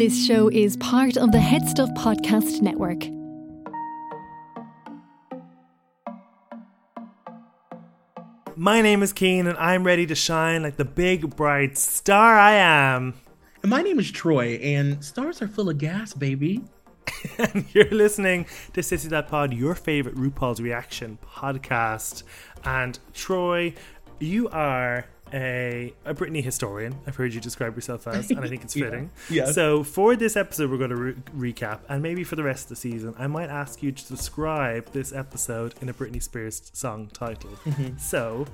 This show is part of the Head Stuff Podcast Network. My name is Cian, and I'm ready to shine like the big bright star I am. And my name is Troy, and stars are full of gas, baby. and you're listening to Sissy That Pod, your favorite RuPaul's reaction podcast. And Troy, you are a, a Britney historian. I've heard you describe yourself as, and I think it's fitting. yeah. So for this episode, we're going to re- recap, and maybe for the rest of the season, I might ask you to describe this episode in a Britney Spears song title. Mm-hmm. So,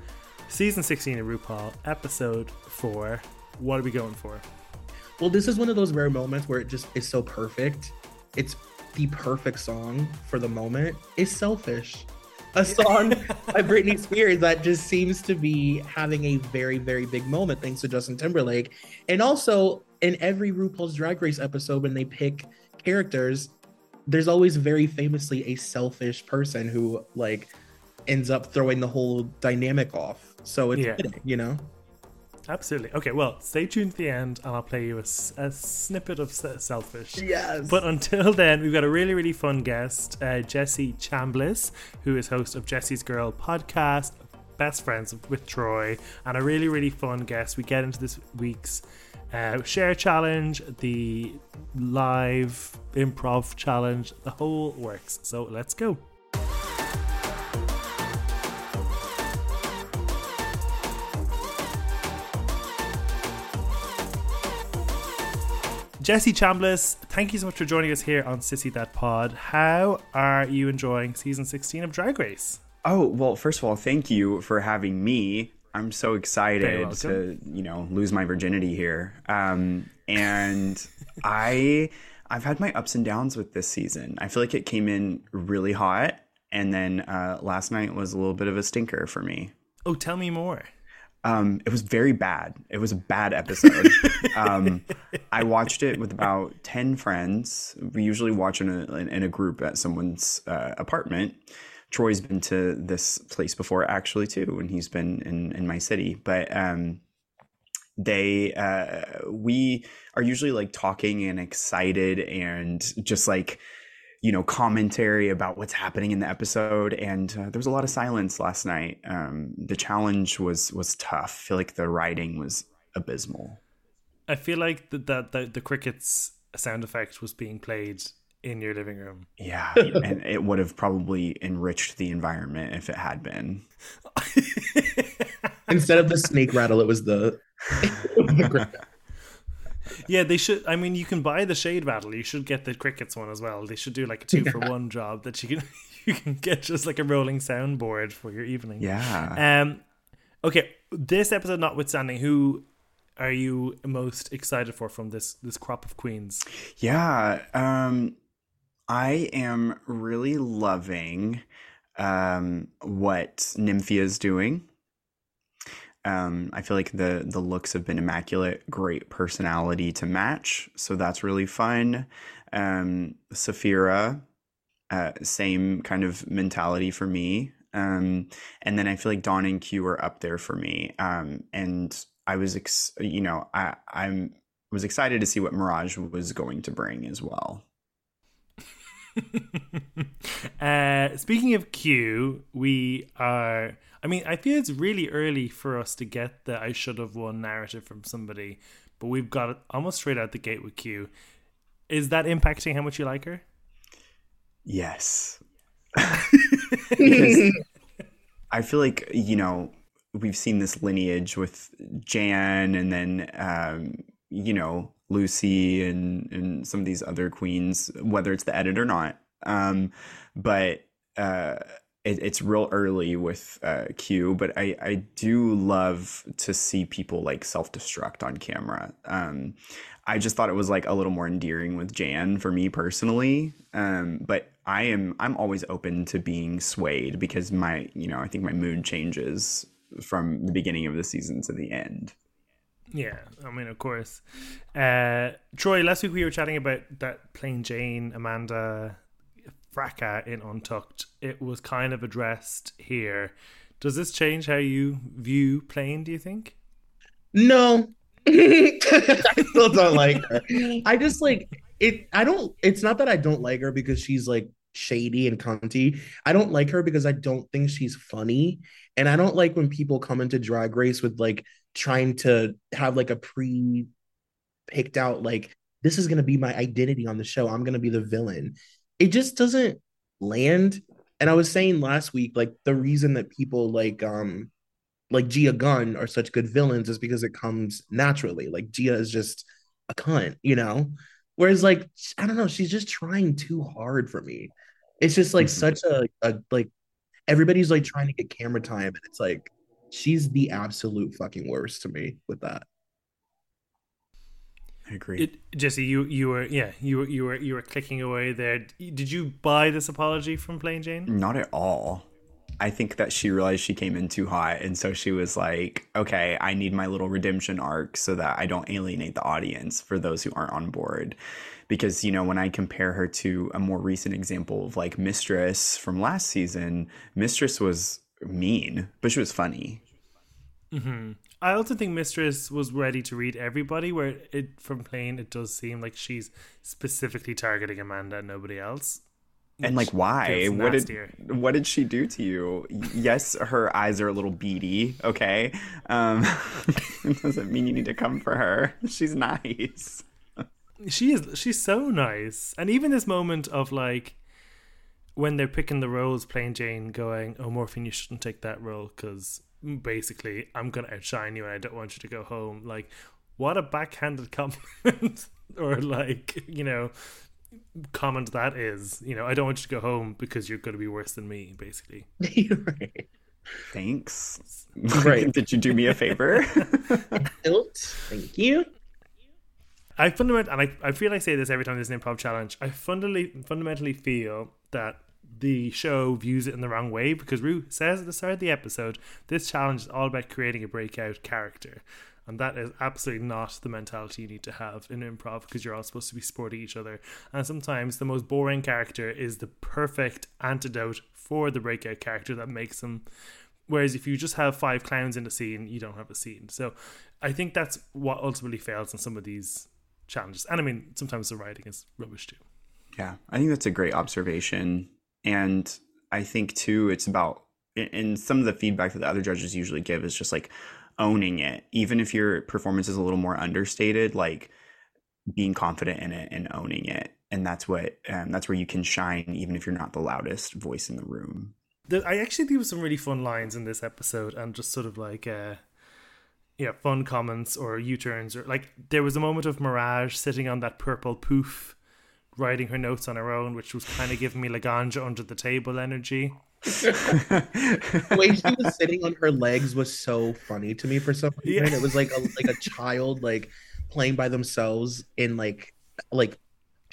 season 16 of RuPaul, episode four. What are we going for? Well, this is one of those rare moments where it just is so perfect. It's the perfect song for the moment. It's selfish. A song by Britney Spears that just seems to be having a very, very big moment thanks to Justin Timberlake. And also, in every RuPaul's Drag Race episode, when they pick characters, there's always very famously a selfish person who, like, ends up throwing the whole dynamic off. So it's Yeah. fitting, you know? Absolutely. Okay, well, stay tuned to the end, and I'll play you a snippet of Selfish. Yes. But until then, we've got a really, really fun guest, uh, Jesse Chambliss, who is host of Jesse's Girl podcast, best friends with Troy, and a really, really fun guest. We get into this week's uh, Cher challenge, the live improv challenge, the whole works. So let's go. Jesse Chambliss, thank you so much for joining us here on Sissy That Pod. How are you enjoying season 16 of Drag Race? Oh, well, first of all, thank you for having me. I'm so excited to, you know, lose my virginity here. Um, and I I've had my ups and downs with this season. I feel like it came in really hot and then uh, last night was a little bit of a stinker for me. Oh, tell me more. Um, it was very bad. It was a bad episode. um, I watched it with about ten friends. We usually watch in a in a group at someone's uh, apartment. Troy's been to this place before, actually, too, and he's been in in my city. But um, they uh, we are usually like talking and excited and just like you know commentary about what's happening in the episode and uh, there was a lot of silence last night um, the challenge was was tough i feel like the writing was abysmal I feel like that the, the, the crickets sound effect was being played in your living room. yeah and it would have probably enriched the environment if it had been Instead of the snake rattle, it was the. Yeah, they should. I mean, you can buy the shade battle. You should get the crickets one as well. They should do like a two for one job that you can you can get just like a rolling soundboard for your evening. yeah Um. Okay, this episode notwithstanding, who are you most excited for from this this crop of queens? Yeah, um, I am really loving um, what Nymphia is doing. Um, I feel like the the looks have been immaculate, great personality to match, so that's really fun. Um, Sapphira, uh, same kind of mentality for me. Um, and then I feel like Dawn and Q are up there for me. Um, and I was, ex- you know, I I'm was excited to see what Mirage was going to bring as well. uh, speaking of Q, we are. I mean, I feel it's really early for us to get the "I should have won" narrative from somebody but we've got it almost straight out the gate with Q. Is that impacting how much you like her? Yes. because I feel like, you know, we've seen this lineage with Jan and then, um, you know, Lucy and, and some of these other queens, whether it's the edit or not. Um, but uh, it, it's real early with uh, Q, but I, I do love to see people like self destruct on camera. Um, I just thought it was like a little more endearing with Jan for me personally. Um, but I am I'm always open to being swayed because my you know I think my mood changes from the beginning of the season to the end. Yeah, I mean, of course. Uh, Troy, last week we were chatting about that Plain Jane Amanda fracas in Untucked. It was kind of addressed here. Does this change how you view Plain? Do you think? No, I still don't like her. I just like it. I don't. It's not that I don't like her because she's like shady and cunty. I don't like her because I don't think she's funny, and I don't like when people come into Drag Race with like trying to have like a pre picked out like this is gonna be my identity on the show. I'm gonna be the villain. It just doesn't land. And I was saying last week, like the reason that people like um like Gia Gunn are such good villains is because it comes naturally. Like Gia is just a cunt, you know? Whereas like I don't know, she's just trying too hard for me. It's just like mm-hmm. such a, a like everybody's like trying to get camera time and it's like she's the absolute fucking worst to me with that. I agree. It, Jesse, you you were yeah you were you were you were clicking away there. Did you buy this apology from Plain Jane? Not at all. I think that she realized she came in too hot, and so she was like, "Okay, I need my little redemption arc so that I don't alienate the audience for those who aren't on board." Because you know, when I compare her to a more recent example of like Mistress from last season, Mistress was mean, but she was funny. Mm-hmm. I also think Mistress was ready to read everybody. Where it from Plain, it does seem like she's specifically targeting Amanda and nobody else. And like why? what did what did she do to you? Yes her eyes are a little beady okay? Um it doesn't mean you need to come for her. She's nice. She is she's so nice. And even this moment of like when they're picking the roles Plain Jane going oh morphine you shouldn't take that role because basically i'm gonna outshine you and i don't want you to go home like what a backhanded compliment or like you know comment that is. You know, I don't want you to go home because you're going to be worse than me, basically. right. Thanks. Right. Did you do me a favor? Thank you. I fundamentally, and I, I feel I say this every time there's an improv challenge. I fundamentally, fundamentally feel that the show views it in the wrong way because Ru says at the start of the episode, this challenge is all about creating a breakout character. And that is absolutely not the mentality you need to have in improv because you're all supposed to be supporting each other. And sometimes the most boring character is the perfect antidote for the breakout character that makes them. Whereas if you just have five clowns in a scene, you don't have a scene. So I think that's what ultimately fails in some of these challenges. And I mean, sometimes the writing is rubbish too. Yeah, I think that's a great observation. And I think too, it's about, and some of the feedback that the other judges usually give is just like, owning it, even if your performance is a little more understated, like being confident in it and owning it. And that's what um, that's where you can shine, even if you're not the loudest voice in the room. I actually think there was some really fun lines in this episode, and just sort of like, uh, yeah, fun comments or U turns, or like there was a moment of Mirage sitting on that purple poof, writing her notes on her own, which was kind of giving me Laganja under the table energy the way she was sitting on her legs was so funny to me for some reason. Yeah. It was like a like a child like playing by themselves in like like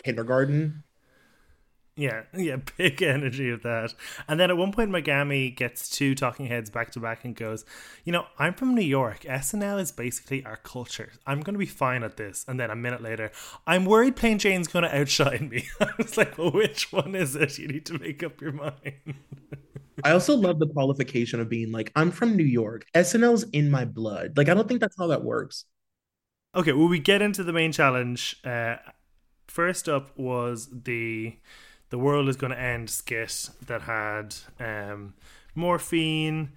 kindergarten. Yeah, yeah, big energy of that. And then at one point, Megami gets two talking heads back to back and goes, You know, I'm from New York. SNL is basically our culture. I'm going to be fine at this. And then a minute later, I'm worried Plain Jane's going to outshine me. I was like, Well, which one is it? You need to make up your mind. I also love the qualification of being like, I'm from New York. SNL's in my blood. Like, I don't think that's how that works. Okay, well, we get into the main challenge. Uh, first up was the the world is going to end skit that had um, morphine,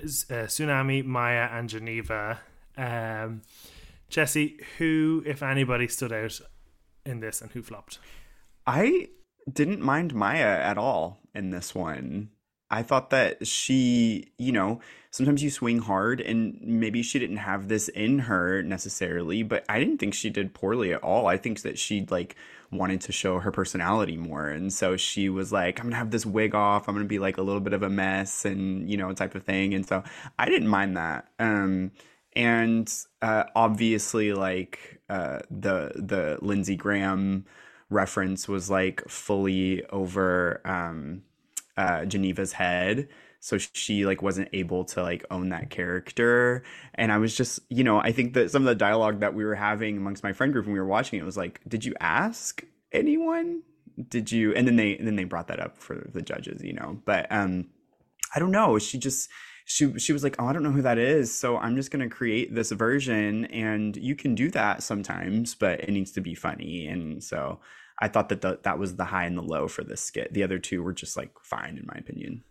uh, Xunami, Mhi'ya, and Geneva. Um, Jesse, who, if anybody, stood out in this and who flopped? I didn't mind Mhi'ya at all in this one. I thought that she, you know, sometimes you swing hard and maybe she didn't have this in her necessarily, but I didn't think she did poorly at all. I think that she like wanted to show her personality more. And so she was like, I'm going to have this wig off. I'm going to be like a little bit of a mess and, you know, type of thing. And so I didn't mind that. Um, and uh, obviously like uh, the the Lindsey Graham reference was like fully over um, uh, Geneva's head so she like wasn't able to like own that character. And i was just you know i think that some of the dialogue that we were having amongst my friend group when we were watching it was like did you ask anyone? Did you and then they and then they brought that up for the judges you know? But um i don't know. She just she she was like oh i don't know who that is so i'm just going to create this version and you can do that sometimes but it needs to be funny. And so I thought that the, that was the high and the low for this skit. The other two were just like fine in my opinion.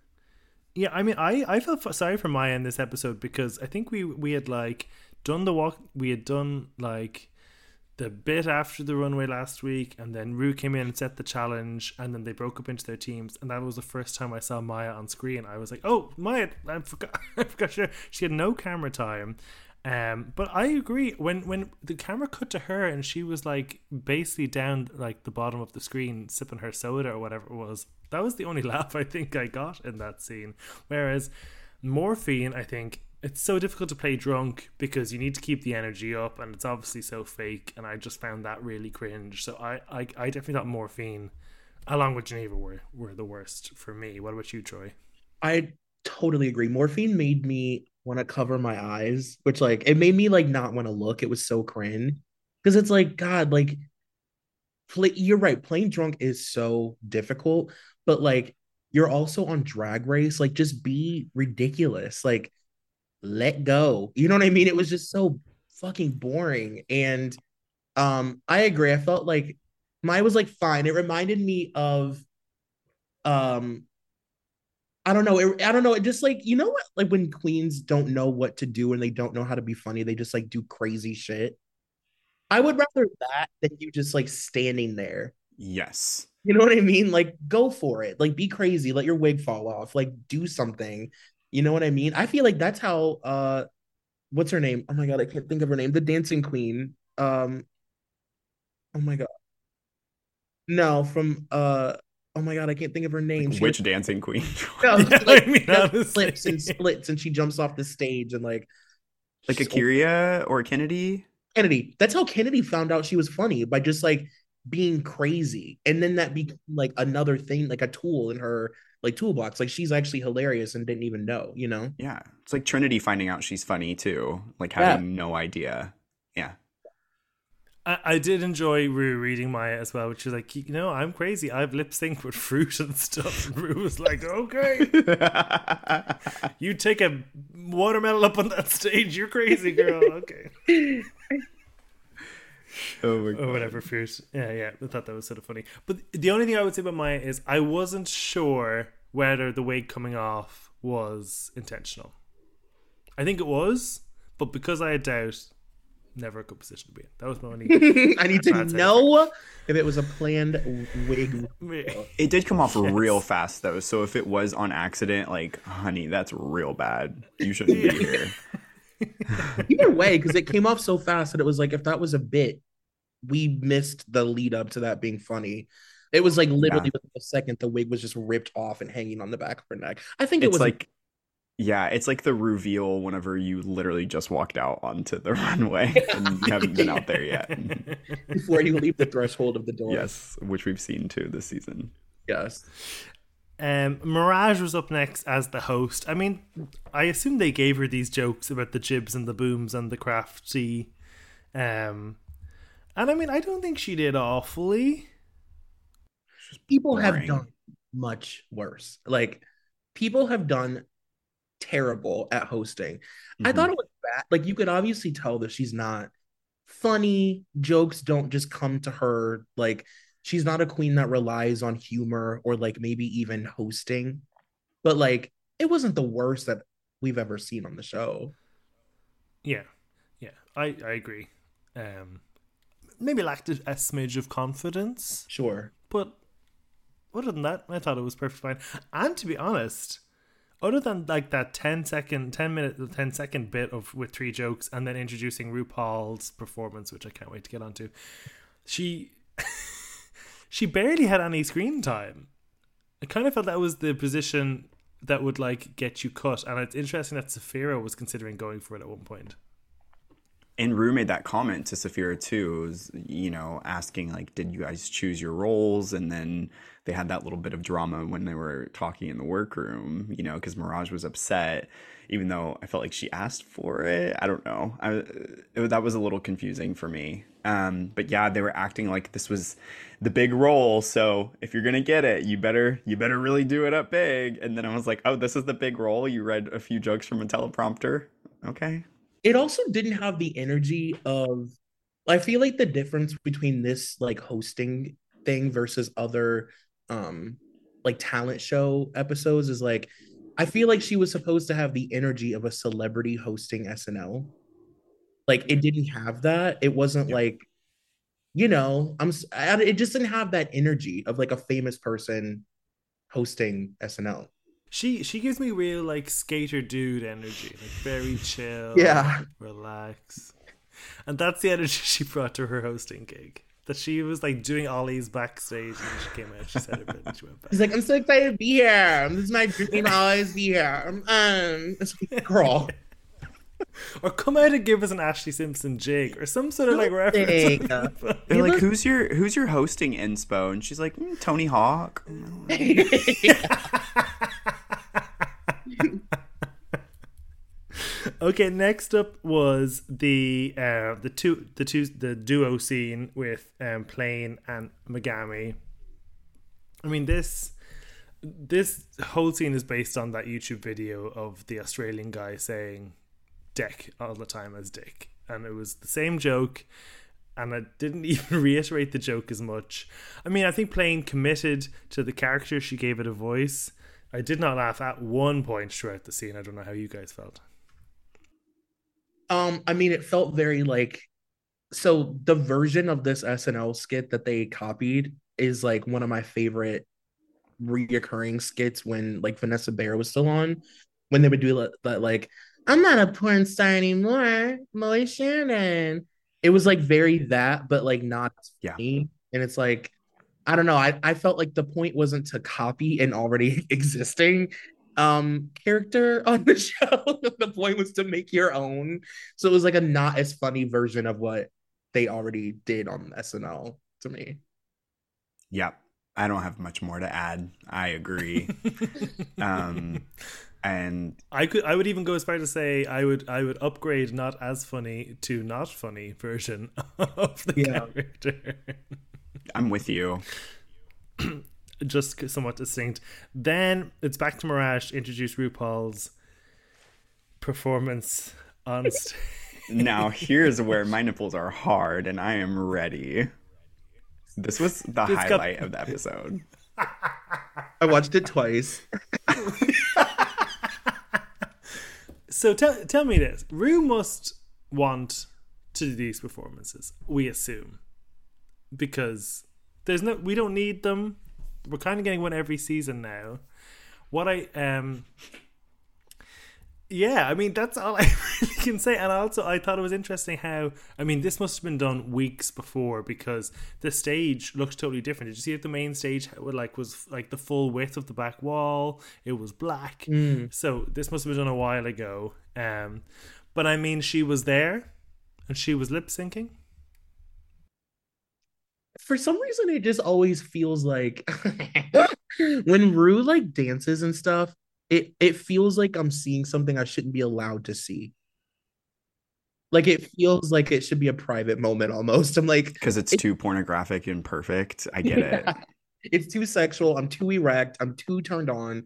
Yeah, I mean, I I felt sorry for Mhi'ya in this episode because I think we we had like done the walk, we had done like the bit after the runway last week, and then Ru came in and set the challenge, and then they broke up into their teams, and that was the first time I saw Mhi'ya on screen. I was like, "Oh, Mhi'ya! I forgot, I forgot she had no camera time." Um, but I agree when when the camera cut to her and she was like basically down like the bottom of the screen sipping her soda or whatever it was. That was the only laugh I think I got in that scene. Whereas morphine, I think it's so difficult to play drunk because you need to keep the energy up and it's obviously so fake. And I just found that really cringe. So I I, I definitely thought morphine, along with Geneva, were were the worst for me. What about you, Troy? I totally agree. Morphine made me want to cover my eyes, which like it made me like not want to look. It was so cringe because it's like God, like play, you're right. Playing drunk is so difficult, but like you're also on Drag Race. Like just be ridiculous. Like let go. You know what I mean? It was just so fucking boring. And um, I agree. I felt like mine was like fine. It reminded me of um I don't know. It, I don't know. It just like you know what, like when queens don't know what to do and they don't know how to be funny, they just like do crazy shit. I would rather that than you just like standing there. Yes. You know what I mean? Like go for it. Like be crazy. Let your wig fall off. Like do something. You know what I mean? I feel like that's how. uh What's her name? Oh my god, I can't think of her name. The dancing queen. Um. Oh my god. No, from uh oh my god, I can't think of her name. Like which dancing queen? no, yeah, like, I mean, flips and splits, and she jumps off the stage and like, like A'keria or Kennedy. Kennedy. That's how Kennedy found out she was funny by just like being crazy, and then that became like another thing, like a tool in her like toolbox. Like she's actually hilarious and didn't even know, you know? Yeah, it's like Trinity finding out she's funny too, like having yeah. no idea. Yeah. I, I did enjoy Ru reading Mhi'ya as well, which is like, you know, I'm crazy. I've lip sync with fruit and stuff. And Ru was like, okay. you take a watermelon up on that stage. You're crazy, girl. Okay. oh my god. Or whatever fruit. Yeah, yeah. I thought that was sort of funny. But the only thing I would say about Mhi'ya is I wasn't sure whether the wig coming off was intentional. I think it was, but because I had doubt, never a good position to be in. That was my only. I need to know if it was a planned wig. It did come off yes. real fast though, so if it was on accident, like, honey, that's real bad. You shouldn't be here. Either way, because it came off so fast that it was like if that was a bit, we missed the lead up to that being funny. It was like literally yeah. a second the wig was just ripped off and hanging on the back of her neck. I think it it's was like yeah, it's like the reveal whenever you literally just walked out onto the runway and you haven't been out there yet. Before you leave the threshold of the door. Yes, which we've seen too this season. Yes. Um, Mirage was up next as the host. I mean, I assume they gave her these jokes about the jibs and the booms and the crafty. Um, and I mean, I don't think she did awfully. People have done much worse. Like, people have done terrible at hosting. Mm-hmm. I thought it was bad. Like you could obviously tell that she's not funny. Jokes don't just come to her. Like she's not a queen that relies on humor or like maybe even hosting. But like it wasn't the worst that we've ever seen on the show. Yeah. Yeah. I I agree. um, maybe lacked a, a smidge of confidence. Sure. But other than that, I thought it was perfectly fine. And to be honest, other than like that 10 second, 10 minute, 10 second bit of with three jokes and then introducing RuPaul's performance, which I can't wait to get onto, she she barely had any screen time. I kind of felt that was the position that would like get you cut, and it's interesting that Sapphira was considering going for it at one point. And Ru made that comment to Sapphira too, was, you know, asking like, did you guys choose your roles? And then they had that little bit of drama when they were talking in the workroom, you know, because Mirage was upset, even though I felt like she asked for it. I don't know. I, it, that was a little confusing for me. Um, but yeah, they were acting like this was the big role. So if you're gonna get it, you better you better really do it up big. And then I was like, oh, this is the big role. You read a few jokes from a teleprompter. Okay, it also didn't have the energy of I feel like the difference between this like hosting thing versus other um like talent show episodes is like I feel like she was supposed to have the energy of a celebrity hosting SNL. Like it didn't have that. It wasn't like you know, I'm it just didn't have that energy of like a famous person hosting SNL. She she gives me real like skater dude energy, like very chill, yeah, relax, and that's the energy she brought to her hosting gig. That she was like doing ollies backstage, and she came out. She said it, and she went back. She's like, "I'm so excited to be here. This is my dream. I'll always be here." Um, it's like, girl. or come out and give us an Ashlee Simpson jig or some sort of like reference. They're like, "Who's your Who's your hosting inspo?" And she's like, mm, "Tony Hawk." Okay, next up was the uh, the two the two the duo scene with um, Plain and Megami. I mean this this whole scene is based on that YouTube video of the Australian guy saying "Dick" all the time as Dick, and it was the same joke. And I didn't even reiterate the joke as much. I mean, I think Plain committed to the character; she gave it a voice I did not laugh at one point throughout the scene. I don't know how you guys felt. Um, I mean, it felt very like so the version of this SNL skit that they copied is like one of my favorite reoccurring skits when like Vanessa Bayer was still on when they would do that like I'm not a porn star anymore, Molly Shannon. It was like very that, but like not funny. Yeah. And it's like I don't know. I, I felt like the point wasn't to copy an already existing um character on the show. the point was to make your own. So it was like a not as funny version of what they already did on SNL to me. Yep. I don't have much more to add. I agree. um and I could I would even go as far to say I would I would upgrade not as funny to not funny version of the yeah. character. I'm with you. Just somewhat distinct. Then it's back to Mirage to introduce RuPaul's performance on stage. now here's where my nipples are hard and I am ready. This was the this highlight got... of the episode. I watched it twice. so tell tell me this: Ru must want to do these performances. We assume because there's no we don't need them. We're kind of getting one every season now. What I um yeah, I mean that's all I really can say. And also, I thought it was interesting how I mean this must have been done weeks before because the stage looks totally different. Did you see that the main stage like was like the full width of the back wall? It was black. Mm. So this must have been done a while ago. Um, but I mean, she was there, and she was lip syncing for some reason it just always feels like when Ru like dances and stuff, it it feels like I'm seeing something I shouldn't be allowed to see. Like it feels like it should be a private moment almost. I'm like because it's it, too pornographic and perfect. I get yeah, it. It's too sexual. I'm too erect. I'm too turned on.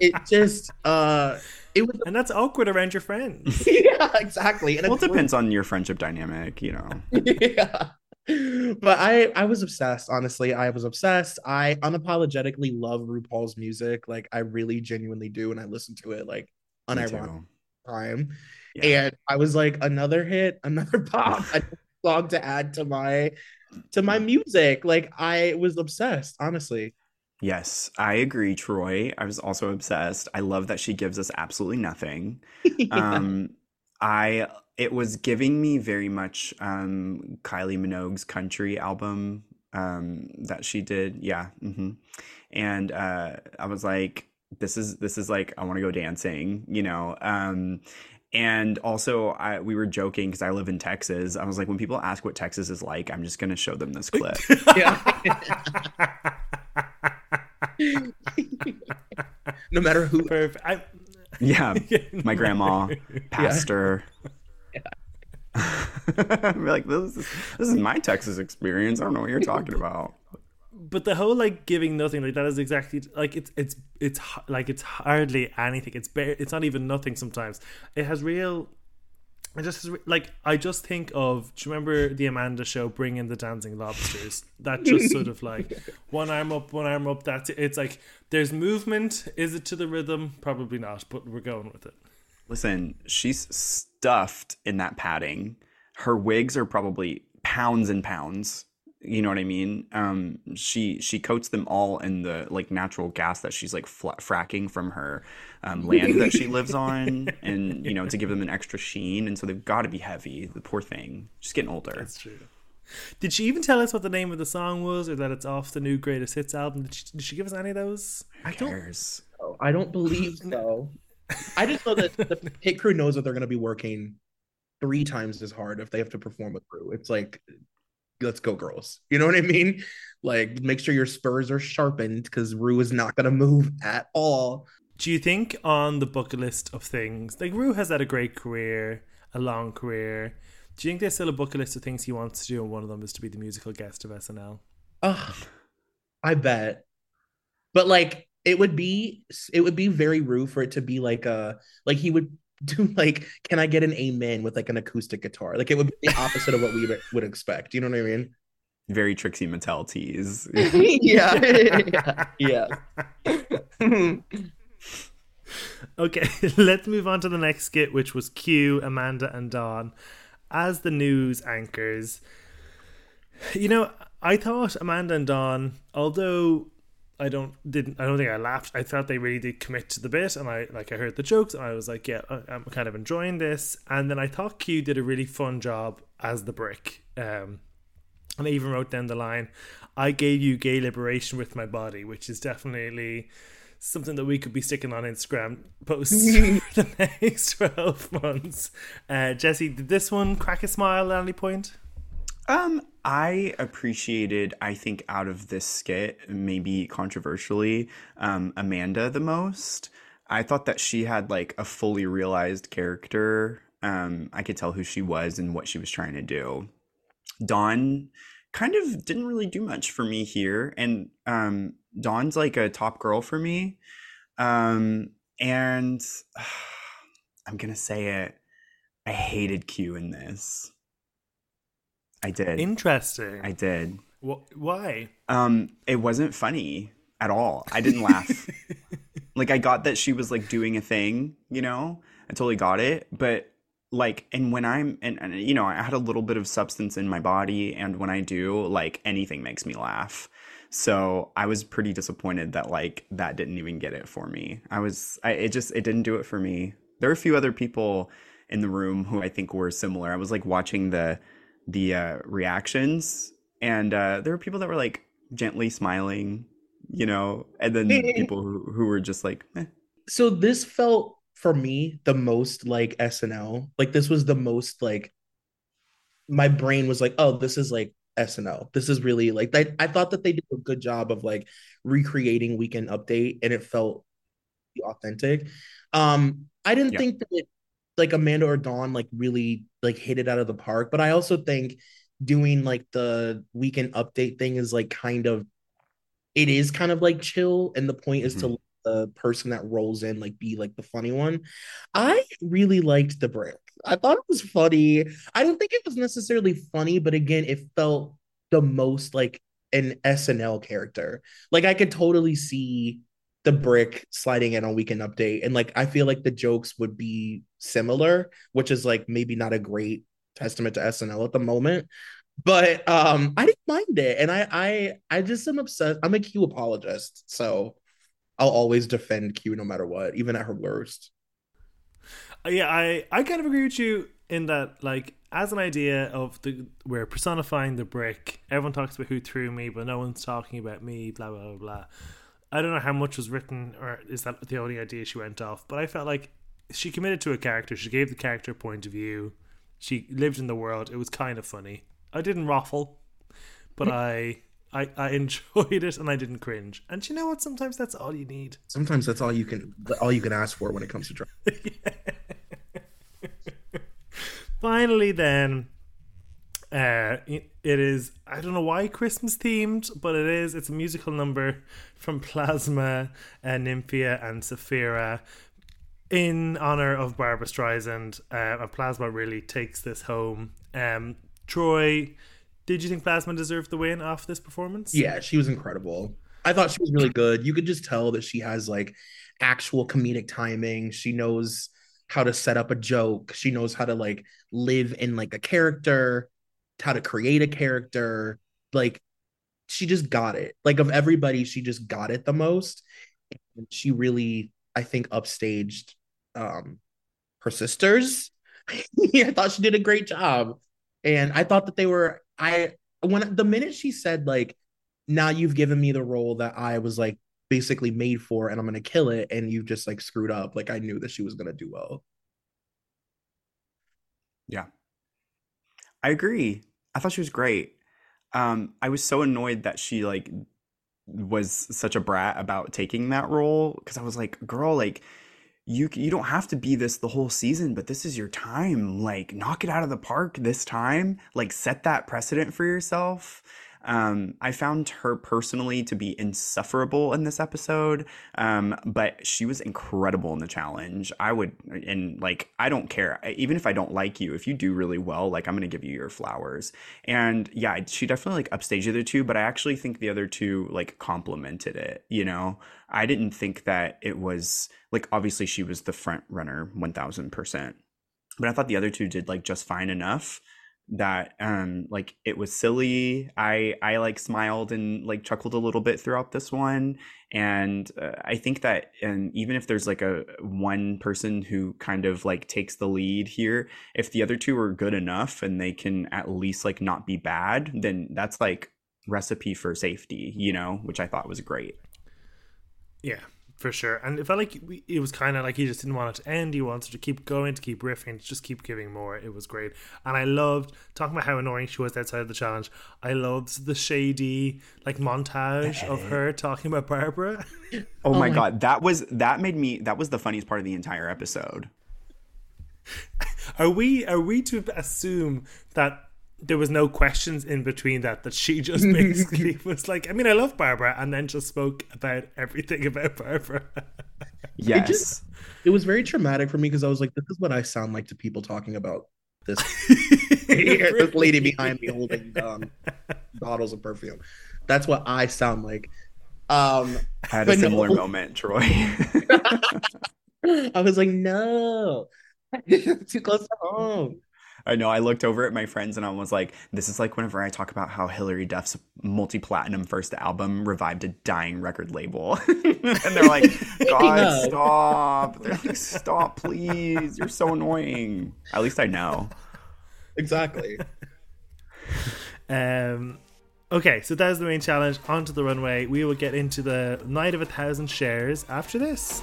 It just uh it was And that's awkward around your friends. yeah, exactly. And well, it depends on your friendship dynamic, you know. yeah but I I was obsessed. Honestly, I was obsessed. I unapologetically love RuPaul's music. Like I really genuinely do, and I listen to it like unironic time. Yeah. And I was like, another hit, another pop. I, song to add to my to my music. Like I was obsessed, honestly. Yes, I agree, Troy. I was also obsessed. I love that she gives us absolutely nothing. Yeah. Um, I it was giving me very much um Kylie Minogue's country album um that she did. Yeah. hmm And uh I was like, this is this is like I want to go dancing, you know. Um and also I we were joking because I live in Texas. I was like, when people ask what Texas is like, I'm just gonna show them this clip. no matter who Perfect. I, Yeah, my grandma, pastor. I'm like, this is this is my Texas experience. I don't know what you're talking about. but the whole like giving nothing like that is exactly like it's it's it's like it's hardly anything. It's bare. It's not even nothing. Sometimes it has real. It just has like I just think of. Do you remember the Amanda show? Bring in the dancing lobsters. That just sort of like one arm up, one arm up. That's it. It's like there's movement. Is it to the rhythm? Probably not. But we're going with it. Listen, she's stuffed in that padding. Her wigs are probably pounds and pounds. You know what I mean? Um, she she coats them all in the like natural gas that she's like fla fracking from her um, land that she lives on, and you know to give them an extra sheen. And so they've got to be heavy. The poor thing, she's getting older. That's true. Did she even tell us what the name of the song was, or that it's off the new greatest hits album? Did she, did she give us any of those? I don't Cares. I don't believe so. I just know that the pit crew knows that they're gonna be working three times as hard if they have to perform with crew. It's like let's go girls. You know what I mean? Like make sure your spurs are sharpened because Ru is not gonna move at all. Do you think on the bucket list of things, like Ru has had a great career, a long career. Do you think there's still a bucket list of things he wants to do, and one of them is to be the musical guest of SNL? Ugh, I bet. But like it would be it would be very rude for it to be like a like he would do like can I get an amen with like an acoustic guitar? Like it would be the opposite of what we would expect. You know what I mean? Very Trixie Mattel tease. yeah. yeah. yeah. Okay, let's move on to the next skit, which was Q, Amanda, and Dawn as the news anchors. You know, I thought Amanda and Dawn, although I don't didn't I don't think I laughed. I thought they really did commit to the bit, and I like I heard the jokes, and I was like, yeah, I- I'm kind of enjoying this. And then I thought Q did a really fun job as the brick. Um, and I even wrote down the line, "I gave you gay liberation with my body," which is definitely something that we could be sticking on Instagram posts for the next twelve months. Uh, Jesse, did this one crack a smile at any point? Um, I appreciated, I think, out of this skit, maybe controversially, um, Amanda the most. I thought that she had like a fully realized character. Um, I could tell who she was and what she was trying to do. Dawn kind of didn't really do much for me here, and um, Dawn's like a top girl for me. Um, and I'm gonna say it. I hated Q in this. I did. Interesting. I did. Wh- why? Um, it wasn't funny at all. I didn't laugh. like I got that she was like doing a thing, you know. I totally got it, but like, and when I'm, and, and you know, I had a little bit of substance in my body, and when I do, like, anything makes me laugh. So I was pretty disappointed that like that didn't even get it for me. I was, I it just it didn't do it for me. There were a few other people in the room who I think were similar. I was like watching the the uh, reactions, and uh, there were people that were like gently smiling, you know, and then people who, who were just like, eh. So this felt for me the most like SNL. Like this was the most like my brain was like, oh, this is like SNL. This is really like I, I thought that they did a good job of like recreating Weekend Update, and it felt authentic. Um, I didn't Yeah. think that it, like Amanda or Dawn like really like hit it out of the park, but I also think doing like the Weekend Update thing is like kind of it is kind of like chill, and the point is to mm-hmm. let the person that rolls in like be like the funny one. I really liked the brick. I thought it was funny. I don't think it was necessarily funny, but again, it felt the most like an SNL character. Like I could totally see the brick sliding in on Weekend Update, and like I feel like the jokes would be similar, which is like maybe not a great testament to SNL at the moment. But um, I didn't mind it, and I I I just am obsessed. I'm a Q apologist, so I'll always defend Q no matter what, even at her worst. Uh, yeah, I I kind of agree with you in that like as an idea of the we're personifying the brick. Everyone talks about who threw me, but no one's talking about me. Blah blah blah. blah. I don't know how much was written, or is that the only idea she went off? But I felt like she committed to a character. She gave the character a point of view. She lived in the world. It was kind of funny. I didn't ruffle, but I, I I enjoyed it and I didn't cringe. And you know what? Sometimes that's all you need. Sometimes that's all you can all you can ask for when it comes to drama. Finally, then, uh, it is I don't know why Christmas themed, but it is. It's a musical number from Plasma, uh, Nymphia, and Sapphira in honor of Barbra Streisand. Uh, Plasma really takes this home. Um, Troy, did you think Plasma deserved the win off this performance? Yeah, she was incredible. I thought she was really good. You could just tell that she has like actual comedic timing. She knows how to set up a joke. She knows how to like live in like a character, how to create a character. Like she just got it. Like of everybody, she just got it the most. And she really, I think, upstaged um her sisters. I thought she did a great job. And I thought that they were I when the minute she said like now you've given me the role that I was like basically made for and I'm gonna kill it and you just like screwed up. Like I knew that she was gonna do well. Yeah. I agree. I thought she was great. Um, I was so annoyed that she like was such a brat about taking that role because I was like, girl, like you you don't have to be this the whole season, but this is your time. Like knock it out of the park this time. Like set that precedent for yourself. Um, I found her personally to be insufferable in this episode, um, but she was incredible in the challenge. I would, and like, I don't care. Even if I don't like you, if you do really well, like, I'm going to give you your flowers. And yeah, she definitely like upstaged the other two, but I actually think the other two like complemented it, you know? I didn't think that it was like, obviously, she was the front runner 1000%. But I thought the other two did like just fine enough that um like it was silly. I i like smiled and like chuckled a little bit throughout this one and uh, i think that and even if there's like a one person who kind of like takes the lead here if the other two are good enough and they can at least like not be bad then that's like recipe for safety you know which i thought was great. Yeah for sure. And it felt like it was kind of like he just didn't want it to end. He wanted to keep going, to keep riffing, to just keep giving more. It was great. And I loved talking about how annoying she was outside of the challenge. I loved the shady like montage of eh. her talking about Barbra. Oh, oh, my god, that was that made me that was the funniest part of the entire episode. Are we are we to assume that there was no questions in between that that she just basically was like i mean i love barbra and then just spoke about everything about barbra. Yes it, just, it was very traumatic for me because i was like this is what i sound like to people talking about this, this lady behind me holding um, bottles of perfume. That's what i sound like. Um I had a similar no. moment troy. I was like no too close to home I know. I looked over at my friends and I was like, "This is like whenever I talk about how Hilary Duff's multi-platinum first album revived a dying record label," and they're like, "God, stop! They're like, stop, please! You're so annoying." At least I know. Exactly. um. Okay, so that is the main challenge. Onto the runway. We will get into the night of a thousand Chers after this.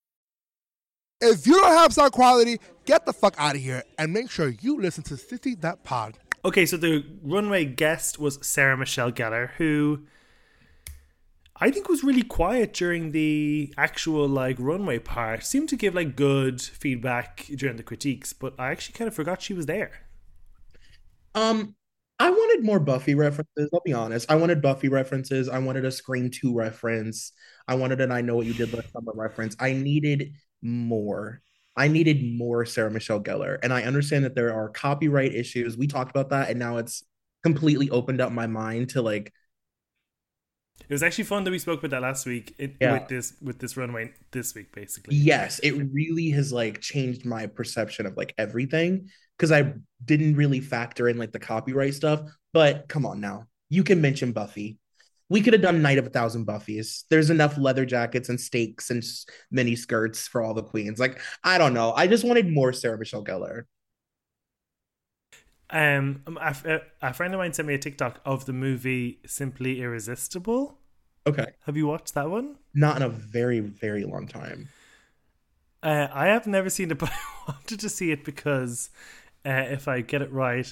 If you don't have sound quality, get the fuck out of here and make sure you listen to City That Pod. Okay, so the runway guest was Sarah Michelle Gellar, who I think was really quiet during the actual like runway part. Seemed to give like good feedback during the critiques, but I actually kind of forgot she was there. Um, I wanted more Buffy references. I'll be honest. I wanted Buffy references. I wanted a Scream 2 reference. I wanted an I Know What You Did Last Summer reference. I needed more. I needed more Sarah Michelle Gellar. And I understand that there are copyright issues. We talked about that, and now it's completely opened up my mind to like It was actually fun that we spoke about that last week it, Yeah. with this with this runway this week, basically. yes, it really has like changed my perception of like everything because I didn't really factor in like the copyright stuff. But come on now. You can mention Buffy. We could have done Night of a Thousand Buffies. There's enough leather jackets and stakes and mini skirts for all the queens. Like, I don't know. I just wanted more Sarah Michelle Gellar. Um, a, a- a friend of mine sent me a TikTok of the movie Simply Irresistible. Okay. Have you watched that one? Not in a very, very long time. Uh, I have never seen it, but I wanted to see it because uh, if I get it right,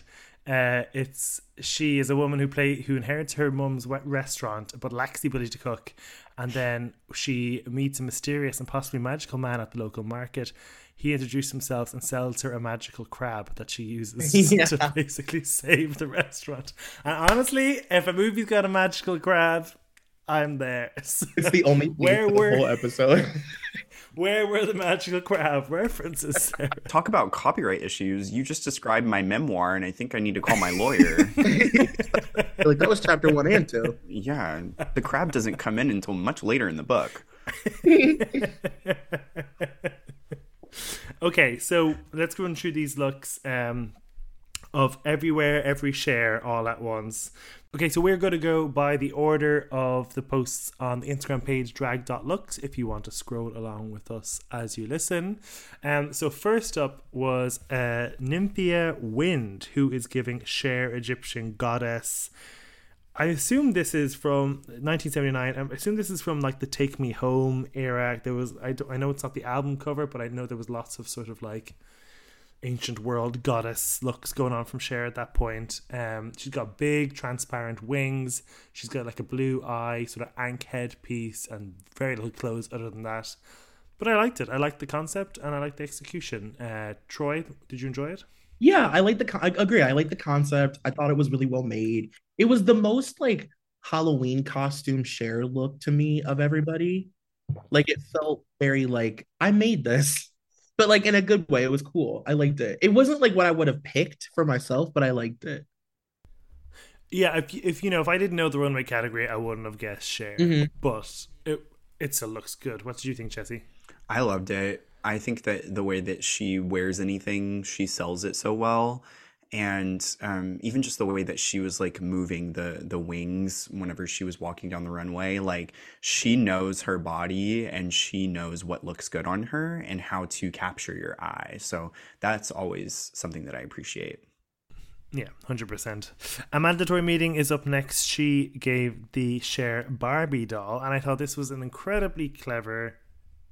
uh, it's she is a woman who play who inherits her mum's restaurant but lacks the ability to cook, and then she meets a mysterious and possibly magical man at the local market. He introduces himself and sells her a magical crab that she uses Yeah. to basically save the restaurant. And honestly, if a movie's got a magical crab, I'm there. It's the only Where for the were- whole episode. Where were the magical crab references? Sarah? Talk about copyright issues. You just described my memoir, and I think I need to call my lawyer. like that was chapter one and two. yeah, the crab doesn't come in until much later in the book. Okay, so let's run through these looks um, of everywhere, every Cher, all at once. Okay, so we're going to go by the order of the posts on the Instagram page drag.looks if you want to scroll along with us as you listen. Um, so, first up was uh, Nymphia Wind, who is giving Cher Egyptian goddess. I assume this is from 1979. I assume this is from like the Take Me Home era. There was I I know it's not the album cover, but I know there was lots of sort of like ancient world goddess looks going on from Cher at that point. Um, she's got big transparent wings. She's got like a blue eye, sort of ank head piece, and very little clothes other than that. But I liked it. I liked the concept and I liked the execution. Uh, Troy, did you enjoy it? Yeah, I like the. con- I agree. I like the concept. I thought it was really well made. It was the most like Halloween costume Cher look to me of everybody. Like it felt very like I made this, but like in a good way. It was cool. I liked it. It wasn't like what I would have picked for myself, but I liked it. Yeah, if you- if you know if I didn't know the runway category, I wouldn't have guessed Cher. Mhm. But it it still looks good. What did you think, Jesse? I loved it. I think that the way that she wears anything, she sells it so well. And um, even just the way that she was like moving the the wings whenever she was walking down the runway, like she knows her body and she knows what looks good on her and how to capture your eye. So that's always something that I appreciate. Yeah, hundred percent. Amanda Tori Meating is up next. She gave the Cher Barbie doll, and I thought this was an incredibly clever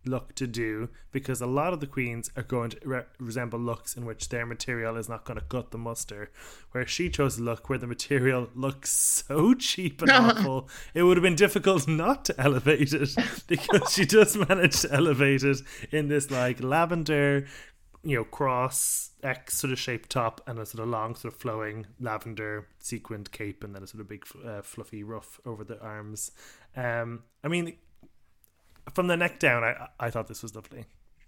look to do because a lot of the queens are going to re- resemble looks in which their material is not going to cut the muster. Where she chose a look where the material looks so cheap and awful, it would have been difficult not to elevate it because she just managed to elevate it in this like lavender you know, cross X sort of shaped top and a sort of long, sort of flowing lavender sequined cape, and then a sort of big, uh, fluffy ruff over the arms. Um, I mean, from the neck down, I I thought this was lovely.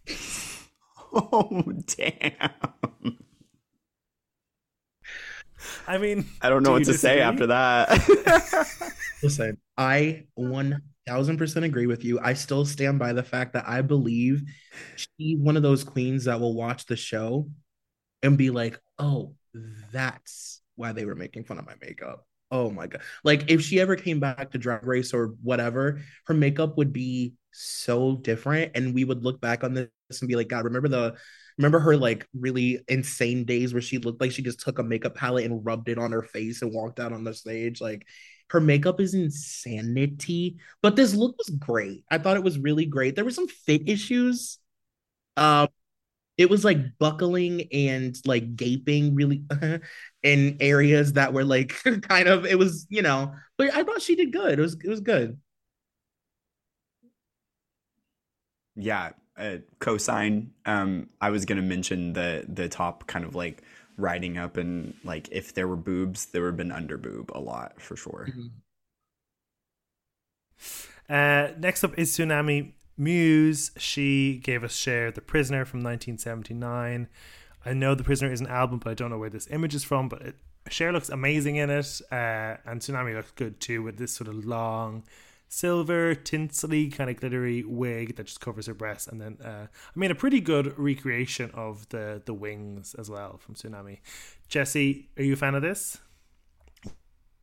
Oh damn! I mean, I don't know do what you to say after that. Listen, I thousand percent agree with you. I still stand by the fact that I believe she's one of those queens that will watch the show and be like, oh, that's why they were making fun of my makeup. Oh my god. Like if she ever came back to drag race or whatever, her makeup would be so different and we would look back on this and be like, God, remember the remember her like really insane days where she looked like she just took a makeup palette and rubbed it on her face and walked out on the stage? Like her makeup is insanity but this look was great. I thought it was really great. There were some fit issues. Um it was like buckling and like gaping really in areas that were like kind of it was you know but i thought she did good. It was it was good yeah uh, cosign um i was gonna mention the the top kind of like riding up and like if there were boobs there would have been under boob a lot for sure Uh, next up is Xunami Muse. She gave us Cher the Prisoner from 1979. I know the Prisoner is an album, but I don't know where this image is from. But it, looks amazing in it, uh, and Xunami looks good too with this sort of long, silver, tinsely, kind of glittery wig that just covers her breasts, and then uh, I mean a pretty good recreation of the the wings as well from Xunami. Jesse, are you a fan of this?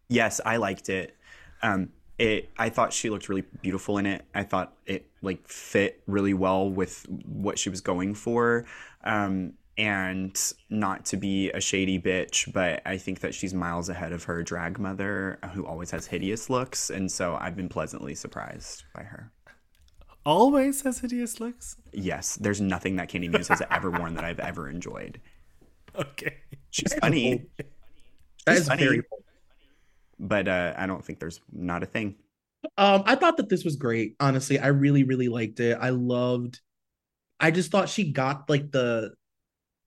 yes i liked it um it i thought she looked really beautiful in it i thought it like fit really well with what she was going for um and not to be a shady bitch but i think that she's miles ahead of her drag mother who always has hideous looks and so i've been pleasantly surprised by her Always has hideous looks. yes there's nothing that Kandy Muse has ever worn that i've ever enjoyed Okay. she's funny that She's is funny. very but uh i don't think there's not a thing Um, I thought that this was great. Honestly, I really, really liked it. I loved. I just thought she got like the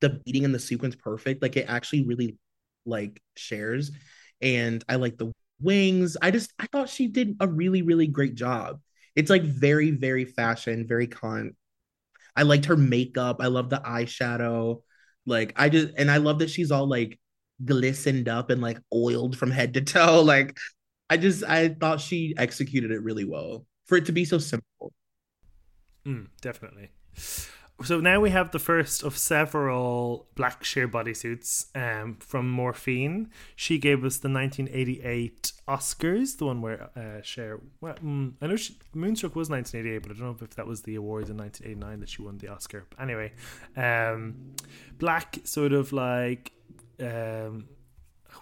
the beating and the sequence perfect. Like it actually really like Cher's, and I like the wings. I just I thought she did a really, really great job. It's like very, very fashion, very con. I liked her makeup. I love the eyeshadow. Like I just and I love that she's all like glistened up and like oiled from head to toe. Like I just I thought she executed it really well for it to be so simple. Mm, definitely. So now we have the first of several black sheer bodysuits um, from Morphine. She gave us the 1988 Oscars, the one where uh, Cher. Well, mm, I know she, Moonstruck was 1988, but I don't know if that was the award in 1989 that she won the Oscar. But anyway, um, black sort of like um,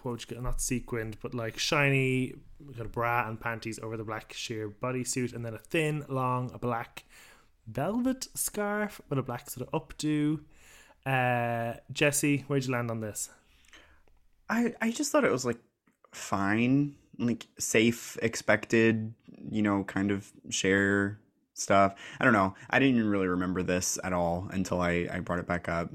what would you get? Not sequined, but like shiny kind of bra and panties over the black sheer bodysuit, and then a thin, long, black velvet scarf with a black sort of updo. Uh, Jesse, where'd you land on this? I I just thought it was like fine, like safe, expected, you know, kind of Cher stuff. I don't know. I didn't even really remember this at all until I I brought it back up.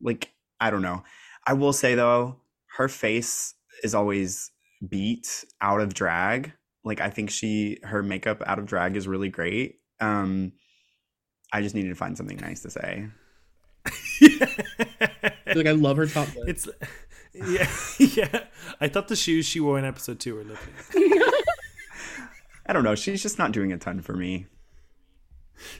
Like I don't know. I will say though, her face is always beat out of drag. Like I think she her makeup out of drag is really great. Um I just needed to find something nice to say. Like I love her top lip. It's yeah, yeah. I thought the shoes she wore in episode two were lovely. I don't know. She's just not doing a ton for me.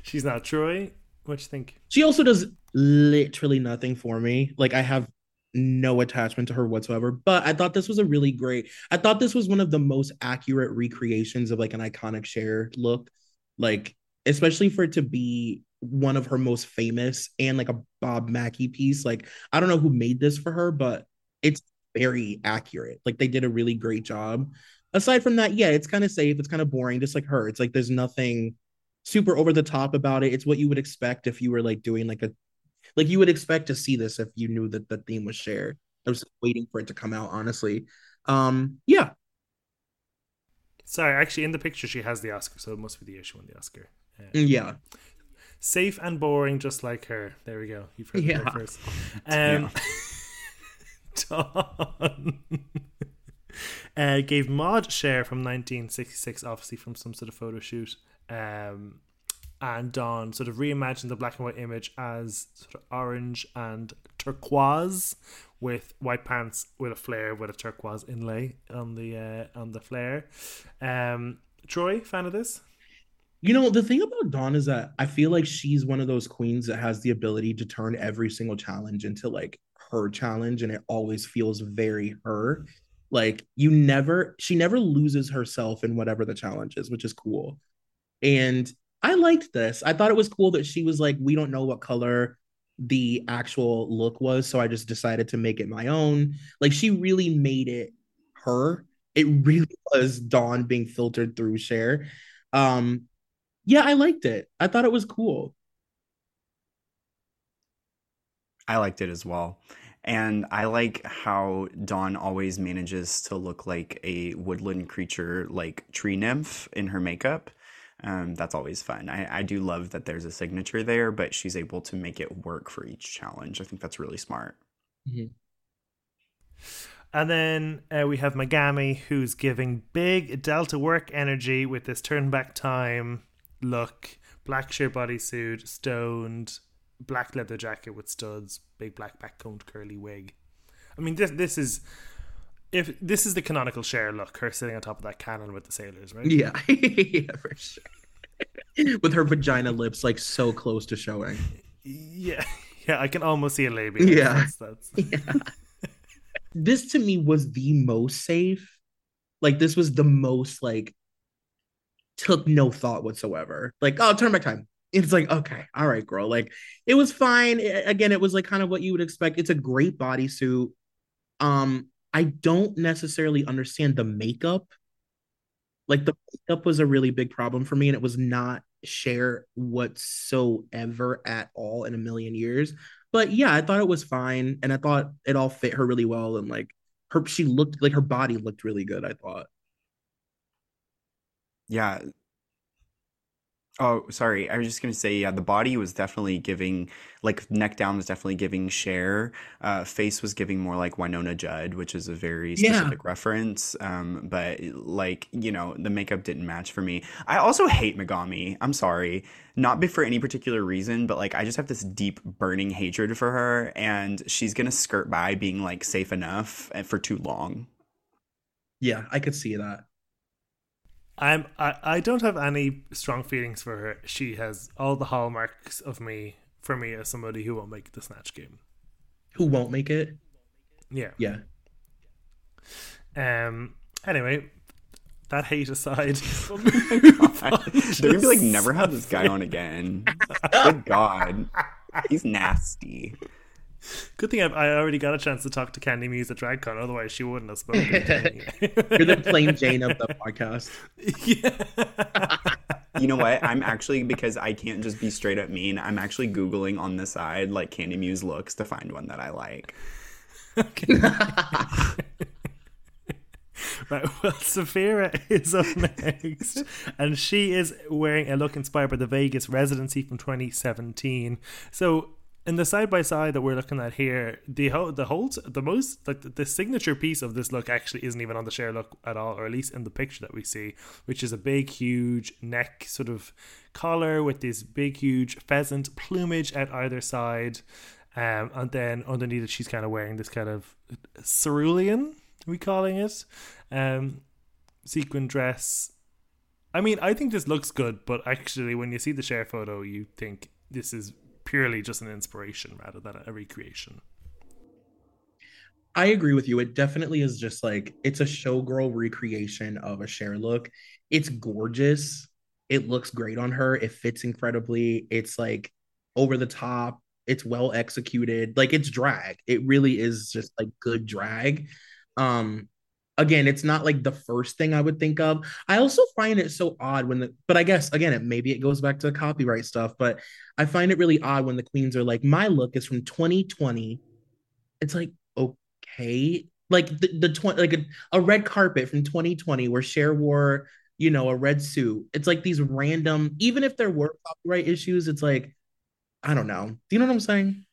She's not Troy. What you think? She also does literally nothing for me. Like I have no attachment to her whatsoever. But I thought this was a really great. I thought this was one of the most accurate recreations of like an iconic Cher look. Like especially for it to be one of her most famous and like a Bob Mackie piece. Like I don't know who made this for her, but it's very accurate. Like they did a really great job. Aside from that, yeah, it's kind of safe. It's kind of boring, just like her. It's like there's nothing super over the top about it. It's what you would expect if you were like doing like a like you would expect to see this if you knew that the theme was shared. I was waiting for it to come out, honestly. Um, yeah. Sorry, actually, in the picture she has the Oscar, so it must be the she won the Oscar. Uh, Yeah. safe and boring, just like her. There we go. You've heard Yeah. first. Um, Dawn uh, gave Maud Cher from 1966, obviously from some sort of photo shoot. Um, and Dawn sort of reimagined the black and white image as sort of orange and turquoise with white pants with a flare with a turquoise inlay on the uh, on the flare. Um, Troy, fan of this? You know, the thing about Dawn is that I feel like she's one of those queens that has the ability to turn every single challenge into like her challenge, and it always feels very her. Like you never, she never loses herself in whatever the challenge is, which is cool. And I liked this. I thought it was cool that she was like, we don't know what color the actual look was, so I just decided to make it my own. Like she really made it her. It really was Dawn being filtered through Cher. Um, yeah, I liked it. I thought it was cool. I liked it as well. And I like how Dawn always manages to look like a woodland creature, like tree nymph in her makeup. Um, that's always fun. I, I do love that there's a signature there, but she's able to make it work for each challenge. I think that's really smart. Mm-hmm. And then uh, we have Megami, who's giving big Delta work energy with this turn back time look, black sheer bodysuit, stoned, black leather jacket with studs, big black backcombed curly wig. I mean, this this is if this is the canonical Cher look, her sitting on top of that cannon with the sailors, right? Yeah, yeah, for sure. with her vagina lips like so close to showing. Yeah, yeah, I can almost see a labia. Yeah. That's, that's... yeah. this to me was the most safe. Like this was the most like took no thought whatsoever. Like, oh, turn back time. It's like, okay, all right, girl. Like, it was fine. Again, it was like kind of what you would expect. It's a great bodysuit. Um, I don't necessarily understand the makeup. Like the makeup was a really big problem for me, and it was not Cher whatsoever at all in a million years. But yeah, I thought it was fine, and I thought it all fit her really well, and like her, she looked like her body looked really good. I thought. Yeah, Oh, sorry. I was just gonna say, yeah, the body was definitely giving, like, neck down was definitely giving Cher. Uh, face was giving more like Wynonna Judd, which is a very Yeah. specific reference. Um, but like, you know, the makeup didn't match for me. I also hate Megami. I'm sorry, not be for any particular reason, but like, I just have this deep burning hatred for her, and she's gonna skirt by being like safe enough for too long. Yeah, I could see that. I'm I, I don't have any strong feelings for her. She has all the hallmarks of me for me as somebody who won't make the snatch game. Who won't make it? Yeah. Yeah. Um anyway, that hate aside. They're gonna be like, never have this guy on again. Good God, he's nasty. Good thing I've, I already got a chance to talk to Kandy Muse at DragCon, otherwise she wouldn't have spoken. You're the plain Jane of the podcast. Yeah. You know what? I'm actually because I can't just be straight up mean. I'm actually googling on the side like Kandy Muse looks to find one that I like. Right, well, Sapphira is up next, and she is wearing a look inspired by the Vegas residency from 2017. So, in the side by side that we're looking at here, the the whole, the most, like the, the signature piece of this look actually isn't even on the Cher look at all, or at least in the picture that we see, which is a big, huge neck sort of collar with this big, huge pheasant plumage at either side. Um, and then underneath it, she's kind of wearing this kind of cerulean, we calling it, um, sequin dress. I mean, I think this looks good, but actually, when you see the Cher photo, you think this is purely just an inspiration rather than a recreation. I agree with you. It definitely is just like it's a showgirl recreation of a Cher look. It's gorgeous. It looks great on her. It fits incredibly. It's like over the top. It's well executed. Like it's drag. It really is just like good drag. Um again, it's not like the first thing I would think of. I also find it so odd when the but I guess again, it maybe it goes back to copyright stuff, but I find it really odd when the queens are like, my look is from 2020. It's like, okay. Like the, the 20 like a, a red carpet from 2020 where Cher wore, you know, a red suit. It's like these random, even if there were copyright issues, it's like, I don't know. Do you know what I'm saying?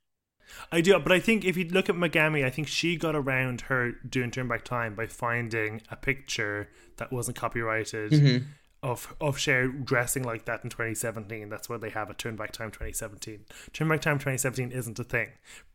I do, but I think if you look at Megami, I think she got around her doing Turn Back Time by finding a picture that wasn't copyrighted Mhm. of of Cher dressing like that in 2017. That's why they have a Turn Back Time 2017. Turn Back Time 2017 isn't a thing,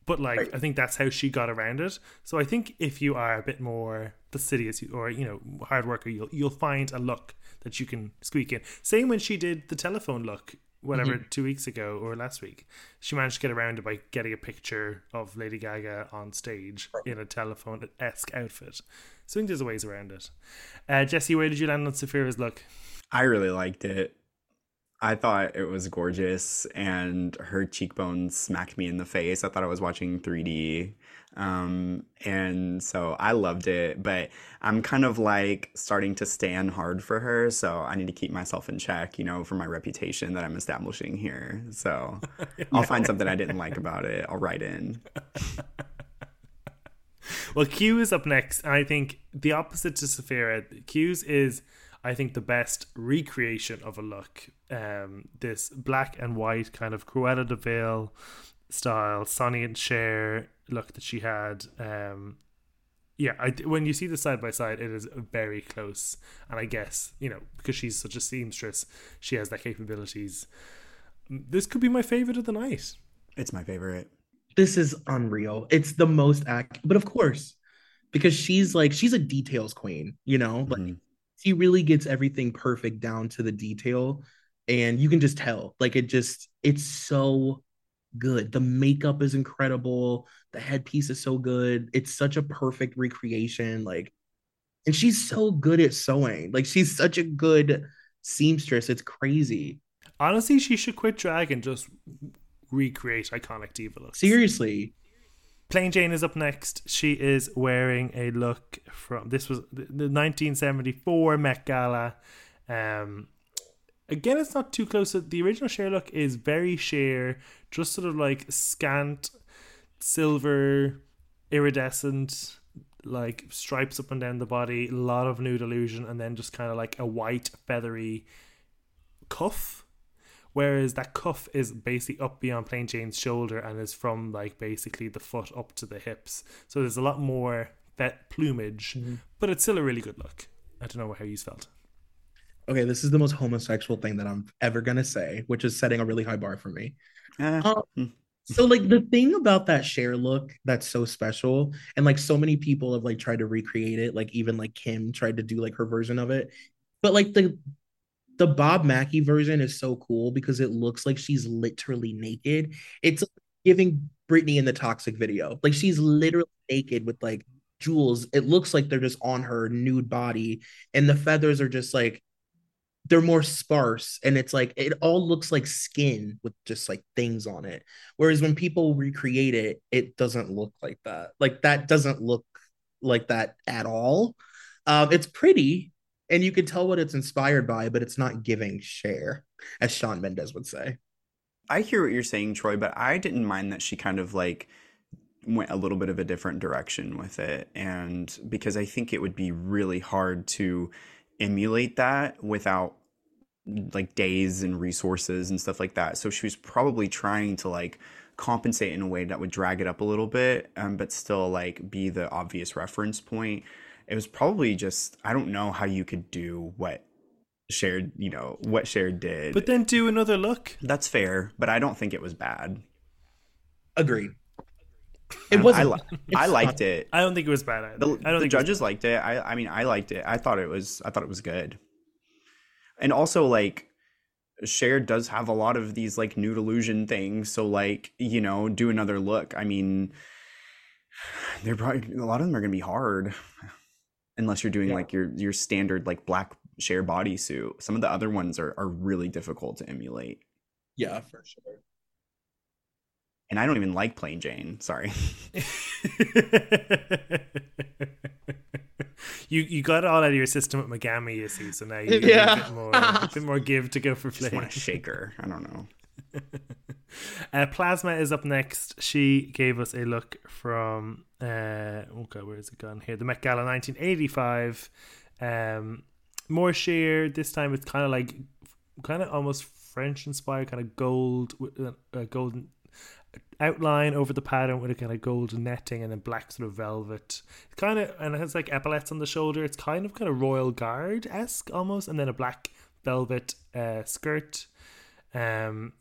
but like Right. I think that's how she got around it. So I think if you are a bit more fastidious or you know hard worker, you'll you'll find a look that you can squeak in. Same when she did the telephone look. Whatever, Mhm. two weeks ago or last week, she managed to get around it by getting a picture of Lady Gaga on stage in a telephone esque outfit. So I think there's a ways around it. Uh, Jesse, where did you land on Sapphira's look? I really liked it. I thought it was gorgeous, and her cheekbones smacked me in the face. I thought I was watching 3D. Um, and so I loved it, but I'm kind of like starting to stand hard for her. So I need to keep myself in check, you know, for my reputation that I'm establishing here. So I'll find something I didn't like about it. I'll write in. Well, Q is up next, and I think the opposite to Sapphira, Q's is, I think, the best recreation of a look. Um, this black and white kind of Cruella de Vil style, Sonny and Cher look that she had. Um, yeah, I, when you see the side by side, it is very close. And I guess, you know, because she's such a seamstress, she has that capabilities. This could be my favorite of the night. It's my favorite. This is unreal. It's the most act, but of course, because she's like she's a details queen, you know, like she really gets everything perfect down to the detail, and you can just tell. Like it just, it's so good. The makeup is incredible. The headpiece is so good. It's such a perfect recreation. Like, and she's so good at sewing. Like she's such a good seamstress. It's crazy. Honestly, she should quit drag and just recreate iconic diva looks. Seriously. Plain Jane is up next. She is wearing a look from this was the the 1974 Met Gala. Um, again, it's not too close. The original Cher look is very sheer, just sort of like scant silver, iridescent, like stripes up and down the body, a lot of nude illusion, and then just kind of like a white feathery cuff. Whereas that cuff is basically up beyond Plain Jane's shoulder and is from like basically the foot up to the hips. So there's a lot more that plumage, mm-hmm. but it's still a really good look. I don't know how you felt. Okay, this is the most homosexual thing that I'm ever gonna say, which is setting a really high bar for me. Um, so like the thing about that Cher look that's so special, and like so many people have like tried to recreate it, like even like Kim tried to do like her version of it. But like the the Bob Mackie version is so cool because it looks like she's literally naked. It's giving Britney in the toxic video. Like she's literally naked with like jewels. It looks like they're just on her nude body, and the feathers are just like they're more sparse and it's like it all looks like skin with just like things on it. Whereas when people recreate it it doesn't look like that. Like that doesn't look like that at all. Um it's pretty and you can tell what it's inspired by but it's not giving Cher as Shawn Mendes would say. I hear what you're saying, Troy, but I didn't mind that she kind of like went a little bit of a different direction with it. And because I think it would be really hard to emulate that without like days and resources and stuff like that. So she was probably trying to like compensate in a way that would drag it up a little bit, um, but still like be the obvious reference point. It was probably just, I don't know how you could do what shared, you know, what shared did. But then do another look. That's fair, but I don't think it was bad. agreed It It wasn't I, li- I liked it. I don't think it was bad either. The, I don't the think it judges liked it. I, I mean, I liked it. I thought it was. I thought it was good. And also, like, Cher does have a lot of these like nude illusion things. So, like, you know, do another look. I mean, they're probably a lot of them are gonna be hard, unless you're doing Yeah. like your your standard like black Cher bodysuit. Some of the other ones are are really difficult to emulate. yeah for sure And I don't even like Plain Jane. Sorry. you you got it all out of your system at Megami, you see. So now you need Yeah. a bit more, a bit more give to go for Just play. want to shake her. I don't know. Uh, Plasma is up next. She gave us a look from uh, oh god, where is it gone here? The Met Gala 1985. Um, more sheer. This time it's kind of like kind of almost French inspired, kind of gold with a, a golden outline over the pattern with a kind of gold netting and then black sort of velvet. It's kind of and it has like epaulets on the shoulder. It's kind of kind of royal guard esque almost, and then a black velvet uh, skirt. Um,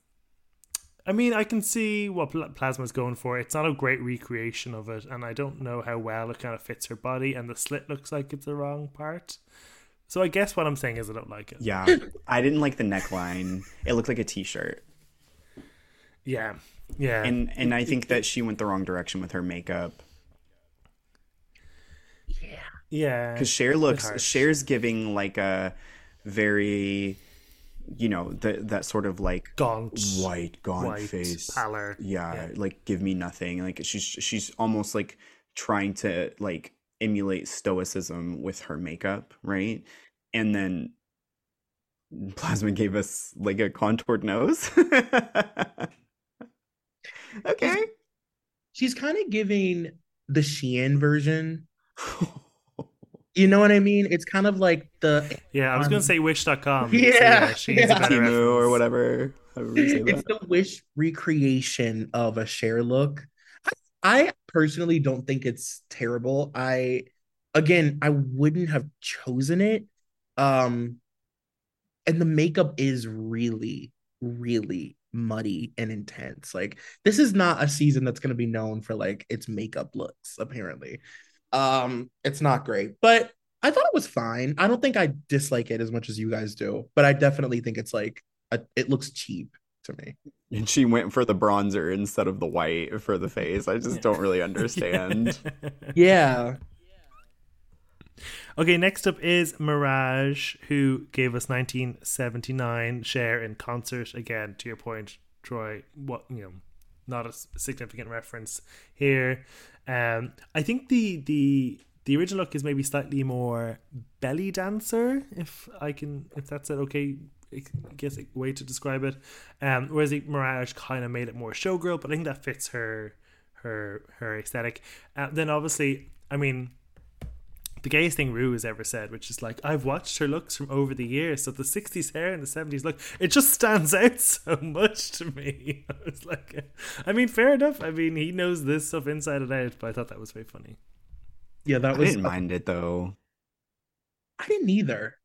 I mean, I can see what Pl- Plasma's going for. It's not a great recreation of it, and I don't know how well it kind of fits her body, and the slit looks like it's the wrong part. So I guess what I'm saying is I don't like it. Yeah, I didn't like the neckline. It looked like a t-shirt. Yeah, yeah, and and I think that she went the wrong direction with her makeup. Yeah, yeah. Because Cher looks, Cher's giving like a very you know the, that sort of like gaunt. white gaunt white, face. pallor. Yeah, yeah, like give me nothing. Like she's she's almost like trying to like emulate stoicism with her makeup right? And then plasma gave us like a contoured nose okay she's, she's kind of giving the shein version you know what I mean? It's kind of like the yeah. I was um, gonna say Wish.com. Yeah, so yeah, yeah. Temu or whatever. It's the Wish recreation of a Cher look. I, I personally don't think it's terrible. I again, I wouldn't have chosen it. Um, and the makeup is really, really muddy and intense. Like this is not a season that's going to be known for like its makeup looks. Apparently, um, it's not great, but I thought it was fine. I don't think I dislike it as much as you guys do, but I definitely think it's like a, it looks cheap to me. And she went for the bronzer instead of the white for the face. I just don't really understand. yeah. Okay, next up is Mirage, who gave us 1979 Cher in concert. Again, to your point, Troy, what you know, not a significant reference here. Um, I think the the the original look is maybe slightly more belly dancer, if I can, if that's an okay, I guess a way to describe it. Um, whereas the Mirage kind of made it more showgirl, but I think that fits her her her aesthetic. Uh, then obviously, I mean, the gayest thing Ru has ever said, which is like, I've watched her looks from over the years. So the 60s hair and the 70s look, it just stands out so much to me. I was like, I mean, fair enough. I mean, he knows this stuff inside and out, but I thought that was very funny. Yeah, that was. I didn't mind it though. I didn't either.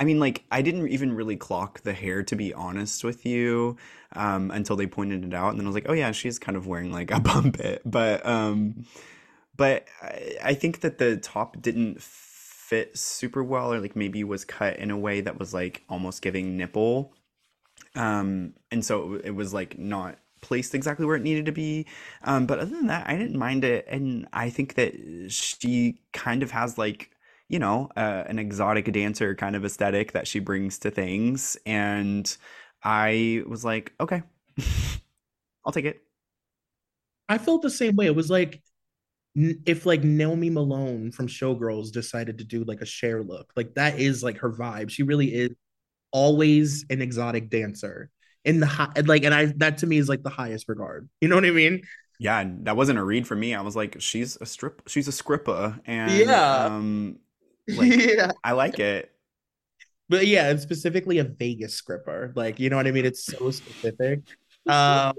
I mean, like, I didn't even really clock the hair, to be honest with you, um, until they pointed it out. And then I was like, oh, yeah, she's kind of wearing like a bump it. But, um, but I, I think that the top didn't fit super well, or like maybe was cut in a way that was like almost giving nipple. Um, and so it, was like not placed exactly where it needed to be. Um, but other than that, I didn't mind it. And I think that she kind of has like, you know, uh, an exotic dancer kind of aesthetic that she brings to things. And I was like, okay, I'll take it. I felt the same way. It was like if like Nomi Malone from Showgirls decided to do like a Cher look, like that is like her vibe. She really is always an exotic dancer in the high, like, and I that to me is like the highest regard. You know what I mean? Yeah, that wasn't a read for me. I was like, she's a strip, she's a scrippa, and yeah, um, like, yeah, I like it. But yeah, and specifically a Vegas scripper, like you know what I mean. It's so specific. Um,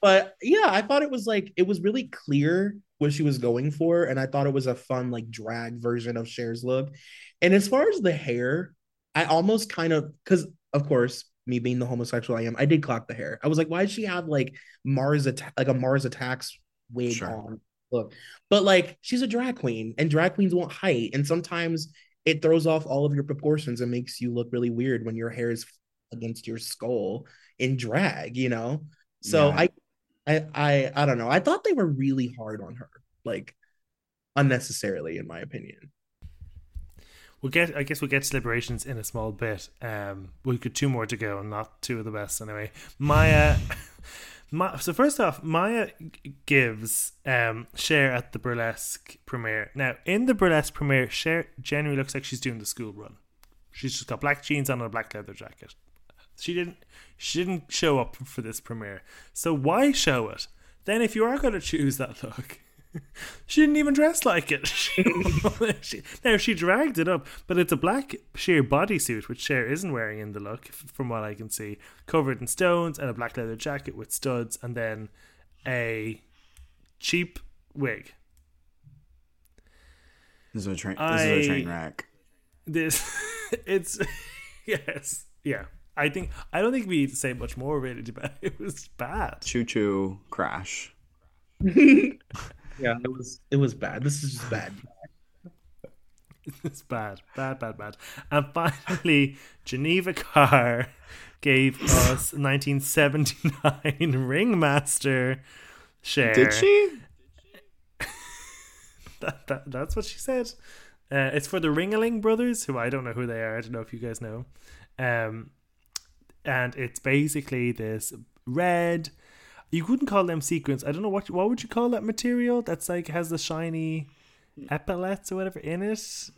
but yeah, I thought it was like it was really clear what she was going for, and I thought it was a fun like drag version of Cher's look. And as far as the hair, I almost kind of because of course me being the homosexual I am, I did clock the hair. I was like, why does she have like Mars attack like a Mars attacks wig sure. on? Look, but like she's a drag queen, and drag queens want height, and sometimes it throws off all of your proportions and makes you look really weird when your hair is against your skull in drag, you know. So yeah. I, I, I, I don't know. I thought they were really hard on her, like unnecessarily, in my opinion. We'll get. I guess we'll get to liberations in a small bit. Um, we've got two more to go, and not two of the best anyway. Mhi'ya. Ma- so first off, Mhi'ya gives um, Cher at the burlesque premiere. Now, in the burlesque premiere, Cher generally looks like she's doing the school run. She's just got black jeans on and a black leather jacket. She didn't. She didn't show up for this premiere. So why show it? Then, if you are going to choose that look, she didn't even dress like it. she, now she dragged it up, but it's a black sheer bodysuit, which Cher isn't wearing in the look, from what I can see, covered in stones and a black leather jacket with studs, and then a cheap wig. This is a train. This I, is a train wreck. This it's yes, yeah. I think I don't think we need to say much more really about it. It was bad. Choo choo crash. yeah, it was it was bad. This is just bad. It's bad, bad, bad, bad. And finally, Geneva Karr gave us 1979 Ringmaster Cher. Did she? that, that, that's what she said. Uh, it's for the Ringaling brothers, who I don't know who they are. I don't know if you guys know. Um, and it's basically this red. You couldn't call them sequins. I don't know what what would you call that material that's like has the shiny epaulets or whatever in it.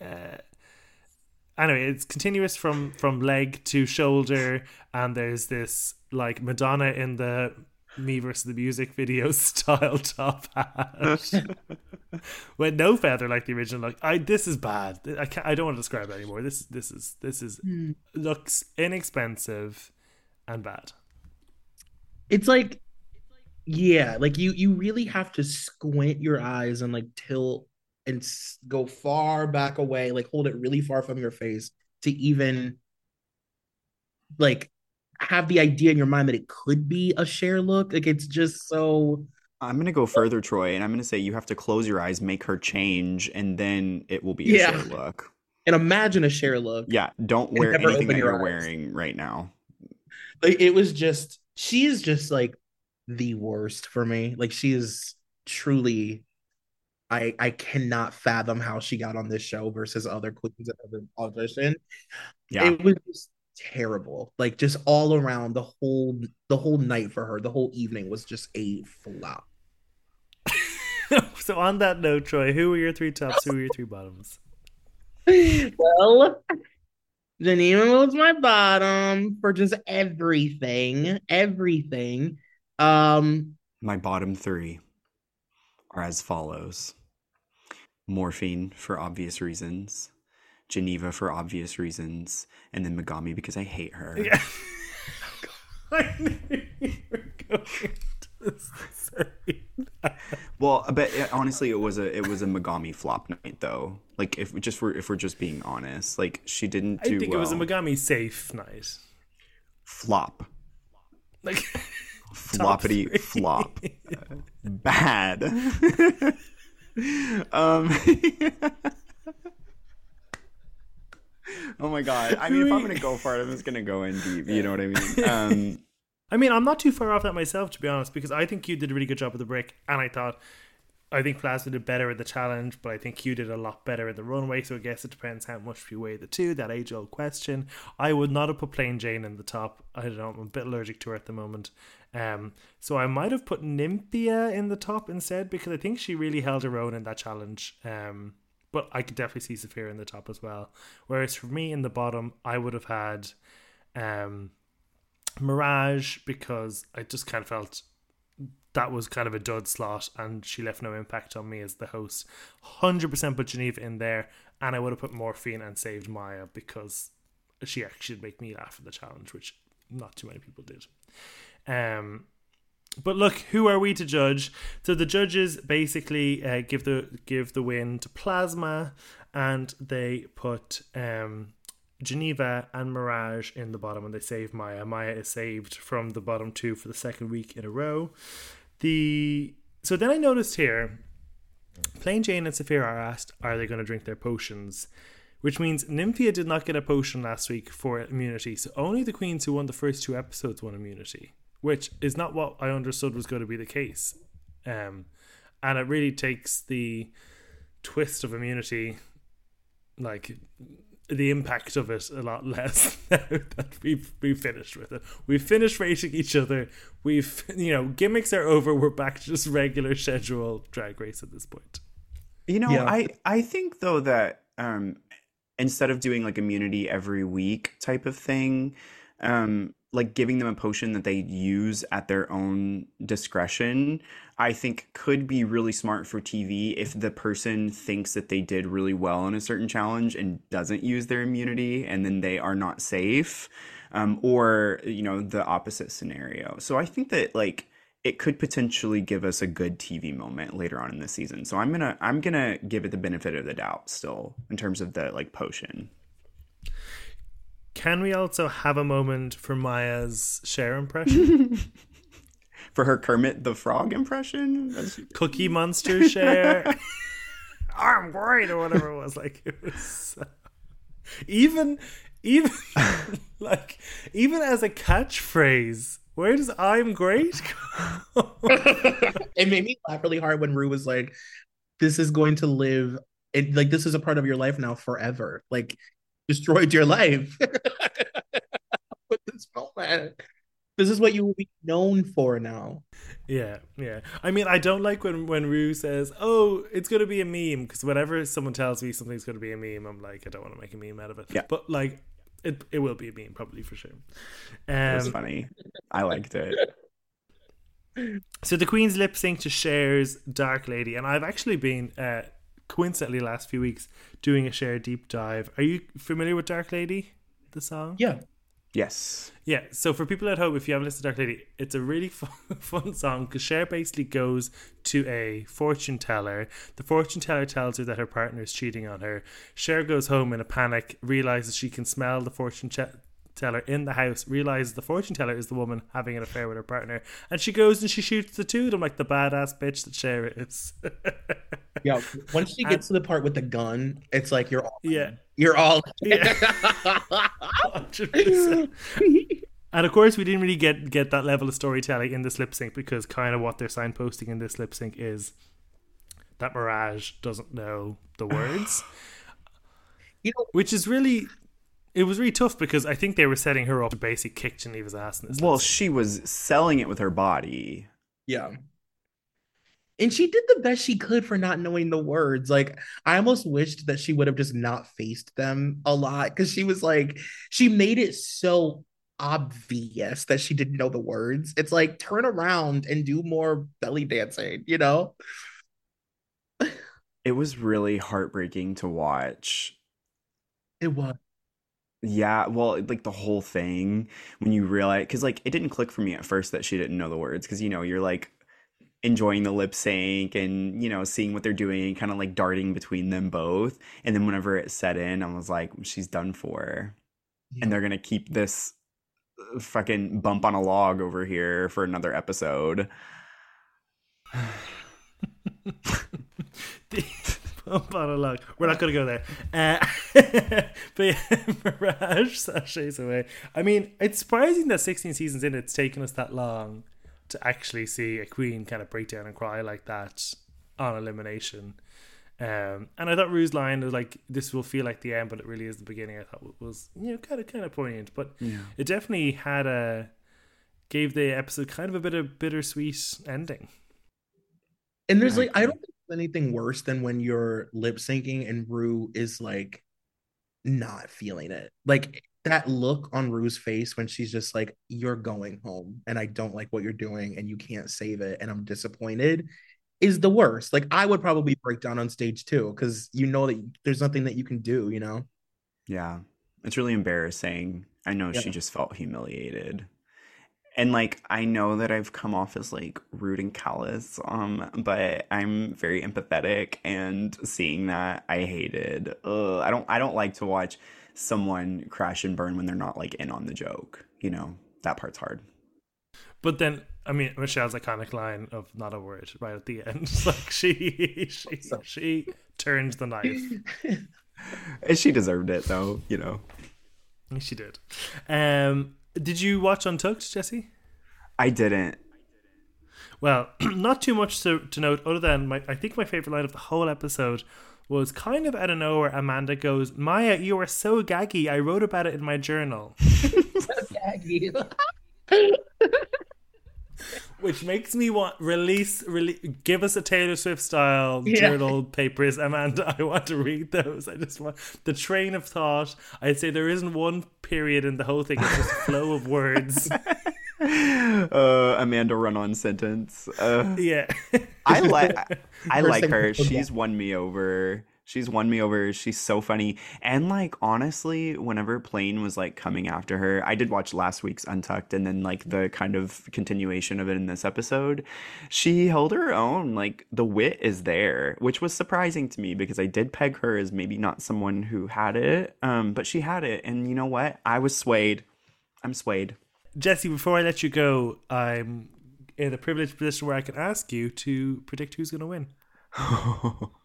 Uh, anyway, it's continuous from from leg to shoulder, and there's this like Madonna in the me versus the music video style top hat with no feather like the original. Like I, this is bad. I can't. I don't want to describe it anymore. This this is this is Hmm. looks inexpensive and bad. It's like yeah, like you you really have to squint your eyes and like tilt and go far back away, like hold it really far from your face to even like have the idea in your mind that it could be a Cher look. Like it's just so I'm gonna go further, Troy, and I'm gonna say you have to close your eyes, make her change, and then it will be a Yeah. Cher look. and imagine a Cher look. Yeah, don't wear anything that you're eyes. wearing right now. Like it was just she is just like the worst for me. Like she is truly I I cannot fathom how she got on this show versus other queens that have been auditioned. Yeah. It was just terrible. Like just all around the whole the whole night for her, the whole evening was just a flop. so on that note, Troy, who were your three tops? Who were your three bottoms? well, Geneva was my bottom for just everything, everything. Um, My bottom three are as follows Morphine for obvious reasons, Geneva for obvious reasons, and then Megami because I hate her. Yeah. I knew you were going to say that. Well, but it, honestly, it was a it was a Megami flop night though. Like if just were if we're just being honest, like she didn't do. I think well. it was a Megami safe night. flop, Like floppity flop, bad. um. Oh my god! I mean, if I'm gonna go for it, I'm just gonna go in deep. You know what I mean? Um. I mean, I'm not too far off that myself, to be honest, because I think you did a really good job with the brick, and I thought, I think Plasma did better at the challenge, but I think you did a lot better at the runway. So I guess it depends how much we weigh the two. That age old question. I would not have put Plain Jane in the top. I don't know. I'm a bit allergic to her at the moment. Um, so I might have put Nymphia in the top instead because I think she really held her own in that challenge. Um, but I could definitely see Sapphira in the top as well. Whereas for me in the bottom, I would have had um, Mirage because I just kind of felt that was kind of a dud slot and she left no impact on me as the host. 100% put Geneva in there and I would have put Morphine and saved Mhi'ya because she actually make me laugh at the challenge, which not too many people did. Um, but look, who are we to judge? So the judges basically uh, give the give the win to Plasma, and they put um, Geneva and Mirage in the bottom, and they save Mhi'ya. Mhi'ya is saved from the bottom two for the second week in a row. The so then I noticed here, Plain Jane and Sapphira are asked, are they going to drink their potions? Which means Nymphia did not get a potion last week for immunity, so only the queens who won the first two episodes won immunity, which is not what I understood was going to be the case. Um, and it really takes the twist of immunity, like the impact of it, a lot less now that we've we've finished with it. We've finished racing each other. We've you know gimmicks are over. We're back to just regular schedule drag race at this point. You know, Yeah. I I think though that um instead of doing like immunity every week type of thing, um like giving them a potion that they use at their own discretion, I think could be really smart for TV if the person thinks that they did really well in a certain challenge and doesn't use their immunity and then they are not safe. Um, or you know the opposite scenario. So I think that like it could potentially give us a good TV moment later on in the season. So I'm gonna I'm gonna give it the benefit of the doubt still in terms of the like potion. Can we also have a moment for Mhi'ya's Cher impression? For her Kermit the Frog impression, That's- Cookie Monster Cher. I'm great or whatever it was. Like it was so... even even like even as a catchphrase. Where does "I'm great"? go? it made me laugh really hard when Ru was like, "This is going to live, it, like this is a part of your life now forever. Like, destroyed your life with this. This is what you will be known for now." Yeah, yeah. I mean, I don't like when when Ru says, "Oh, it's going to be a meme," because whenever someone tells me something's going to be a meme, I'm like, I don't want to make a meme out of it. Yeah. But like, it it will be a meme probably for sure. it was Um, funny. I liked it. so the Queen's lip sync to Cher's "Dark Lady," and I've actually been uh, coincidentally last few weeks doing a Cher deep dive. Are you familiar with "Dark Lady"? The song? Yeah, Yes. Yeah, so for people at home, if you haven't listened to Dark Lady, it's a really fun, fun song because Cher basically goes to a fortune teller. The fortune teller tells her that her partner is cheating on her. Cher goes home in a panic, realizes she can smell the fortune che- teller in the house, realizes the fortune teller is the woman having an affair with her partner, and she goes and she shoots the two of them like the badass bitch that Cher is. yeah. Once she gets to the part with the gun, it's like you're all, yeah. you're all. Yeah. And of course, we didn't really get get that level of storytelling in this lip sync because kind of what they're signposting in this lip sync is that Mirage doesn't know the words, You know, which is really it was really tough because I think they were setting her up to basically kick Geneva's ass in this. Well, lip she was selling it with her body. Yeah. And she did the best she could for not knowing the words. Like, I almost wished that she would have just not faced them a lot because she was like, she made it so obvious that she didn't know the words. It's like, turn around and do more belly dancing, you know? It was really heartbreaking to watch. It was. Yeah, well, like the whole thing when you realize, because like it didn't click for me at first that she didn't know the words, because you know you're like enjoying the lip sync and you know seeing what they're doing, kind of like darting between them both, and then whenever it set in, I was like, she's done for, and they're gonna keep this uh, fucking bump on a log over here for another episode. Bump on log. We're not going to go there. Uh, but yeah, Mirage sashays away. I mean, it's surprising that 16 seasons in, it's taken us that long to actually see a queen kind of break down and cry like that on elimination. Um, and I thought Ru's line was like, "This will feel like the end, but it really is the beginning." I thought was you know kind of kind of poignant, but Yeah. it definitely had a gave the episode kind of a bit of bittersweet ending. And there's I like, I don't think there's anything worse than when you're lip syncing and Ru is like not feeling it. Like that look on Ru's face when she's just like, You're going home and I don't like what you're doing and you can't save it and I'm disappointed is the worst. Like I would probably break down on stage too, because you know that there's nothing that you can do, you know? Yeah, it's really embarrassing. I know she just felt humiliated. And like I know that I've come off as like rude and callous, um, but I'm very empathetic and seeing that I hated. Ugh, I don't I don't like to watch someone crash and burn when they're not like in on the joke. You know, that part's hard. But then, I mean, Michelle's iconic line of "not a word" right at the end, like she she she turns the knife. And she deserved it though, you know. She did. Um, did you watch Untucked, Jesse? I didn't. Well, not too much to, to note, other than my, I think my favorite line of the whole episode was kind of out of nowhere. Amanda goes, "Mhi'ya, you are so gaggy. I wrote about it in my journal." Which makes me want release, release, give us a Taylor Swift style Yeah. journal papers, Amanda. I want to read those. I just want the train of thought. I'd say there isn't one period in the whole thing; it's just a flow of words. Uh, Amanda run on sentence. Uh, Yeah, I like I like her. She's won me over. She's won me over. She's so funny. And like honestly, whenever Plane was like coming after her, I did watch last week's Untucked and then like the kind of continuation of it in this episode. She held her own. Like the wit is there, which was surprising to me because I did peg her as maybe not someone who had it. Um, but she had it. And you know what? I was swayed. I'm swayed. Jesse, before I let you go, I'm in a privileged position where I can ask you to predict who's going to win.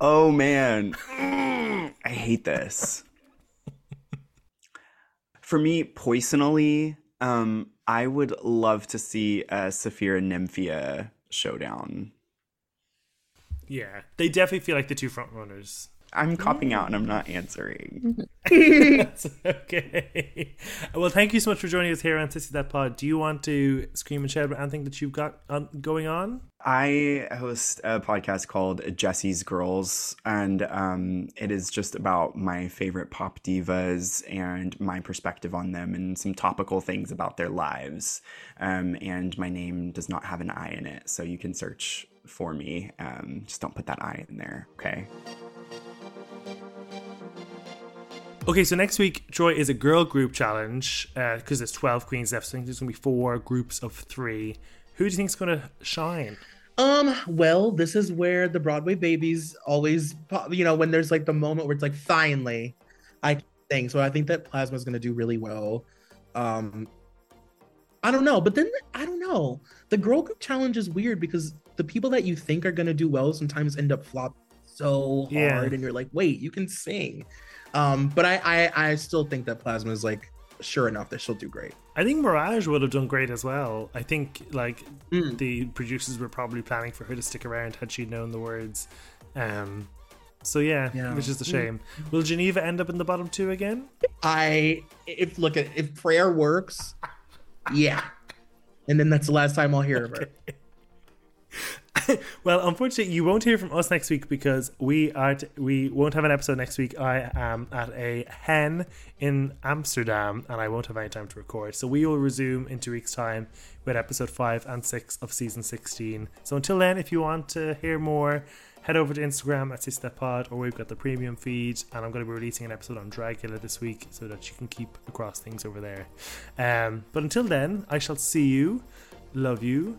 oh man, I hate this. For me, personally, um, I would love to see a Sapphira Nymphia showdown. Yeah, they definitely feel like the two front runners. I'm copping out and I'm not answering. That's okay. Well, thank you so much for joining us here on Sissy That Pod. Do you want to scream and shout about anything that you've got on, going on? I host a podcast called Jesse's Girls, and um, it is just about my favorite pop divas and my perspective on them and some topical things about their lives. Um, and my name does not have an I in it, so you can search for me. Um, just don't put that I in there, okay? Okay, so next week, Troy is a girl group challenge because uh, there's 12 queens left. So I think there's going to be four groups of three. Who do you think is going to shine? Um, well, this is where the Broadway babies always, you know, when there's like the moment where it's like, finally, I think. So I think that Plasma is going to do really well. Um, I don't know, but then I don't know. The girl group challenge is weird because the people that you think are going to do well sometimes end up flop so hard, yeah. and you're like, wait, you can sing. Um, but I, I I still think that Plasma is like sure enough that she'll do great. I think Mirage would have done great as well. I think like mm. the producers were probably planning for her to stick around had she known the words. Um, so yeah, yeah. which is a shame. Mm. Will Geneva end up in the bottom two again? I if look at if prayer works, yeah, and then that's the last time I'll hear okay. of her. well, unfortunately, you won't hear from us next week because we are t- we won't have an episode next week. I am at a hen in Amsterdam, and I won't have any time to record. So we will resume in two weeks' time with episode five and six of season sixteen. So until then, if you want to hear more, head over to Instagram at SisThatPod, or we've got the premium feed, and I'm going to be releasing an episode on Dragula this week so that you can keep across things over there. Um, but until then, I shall see you. Love you.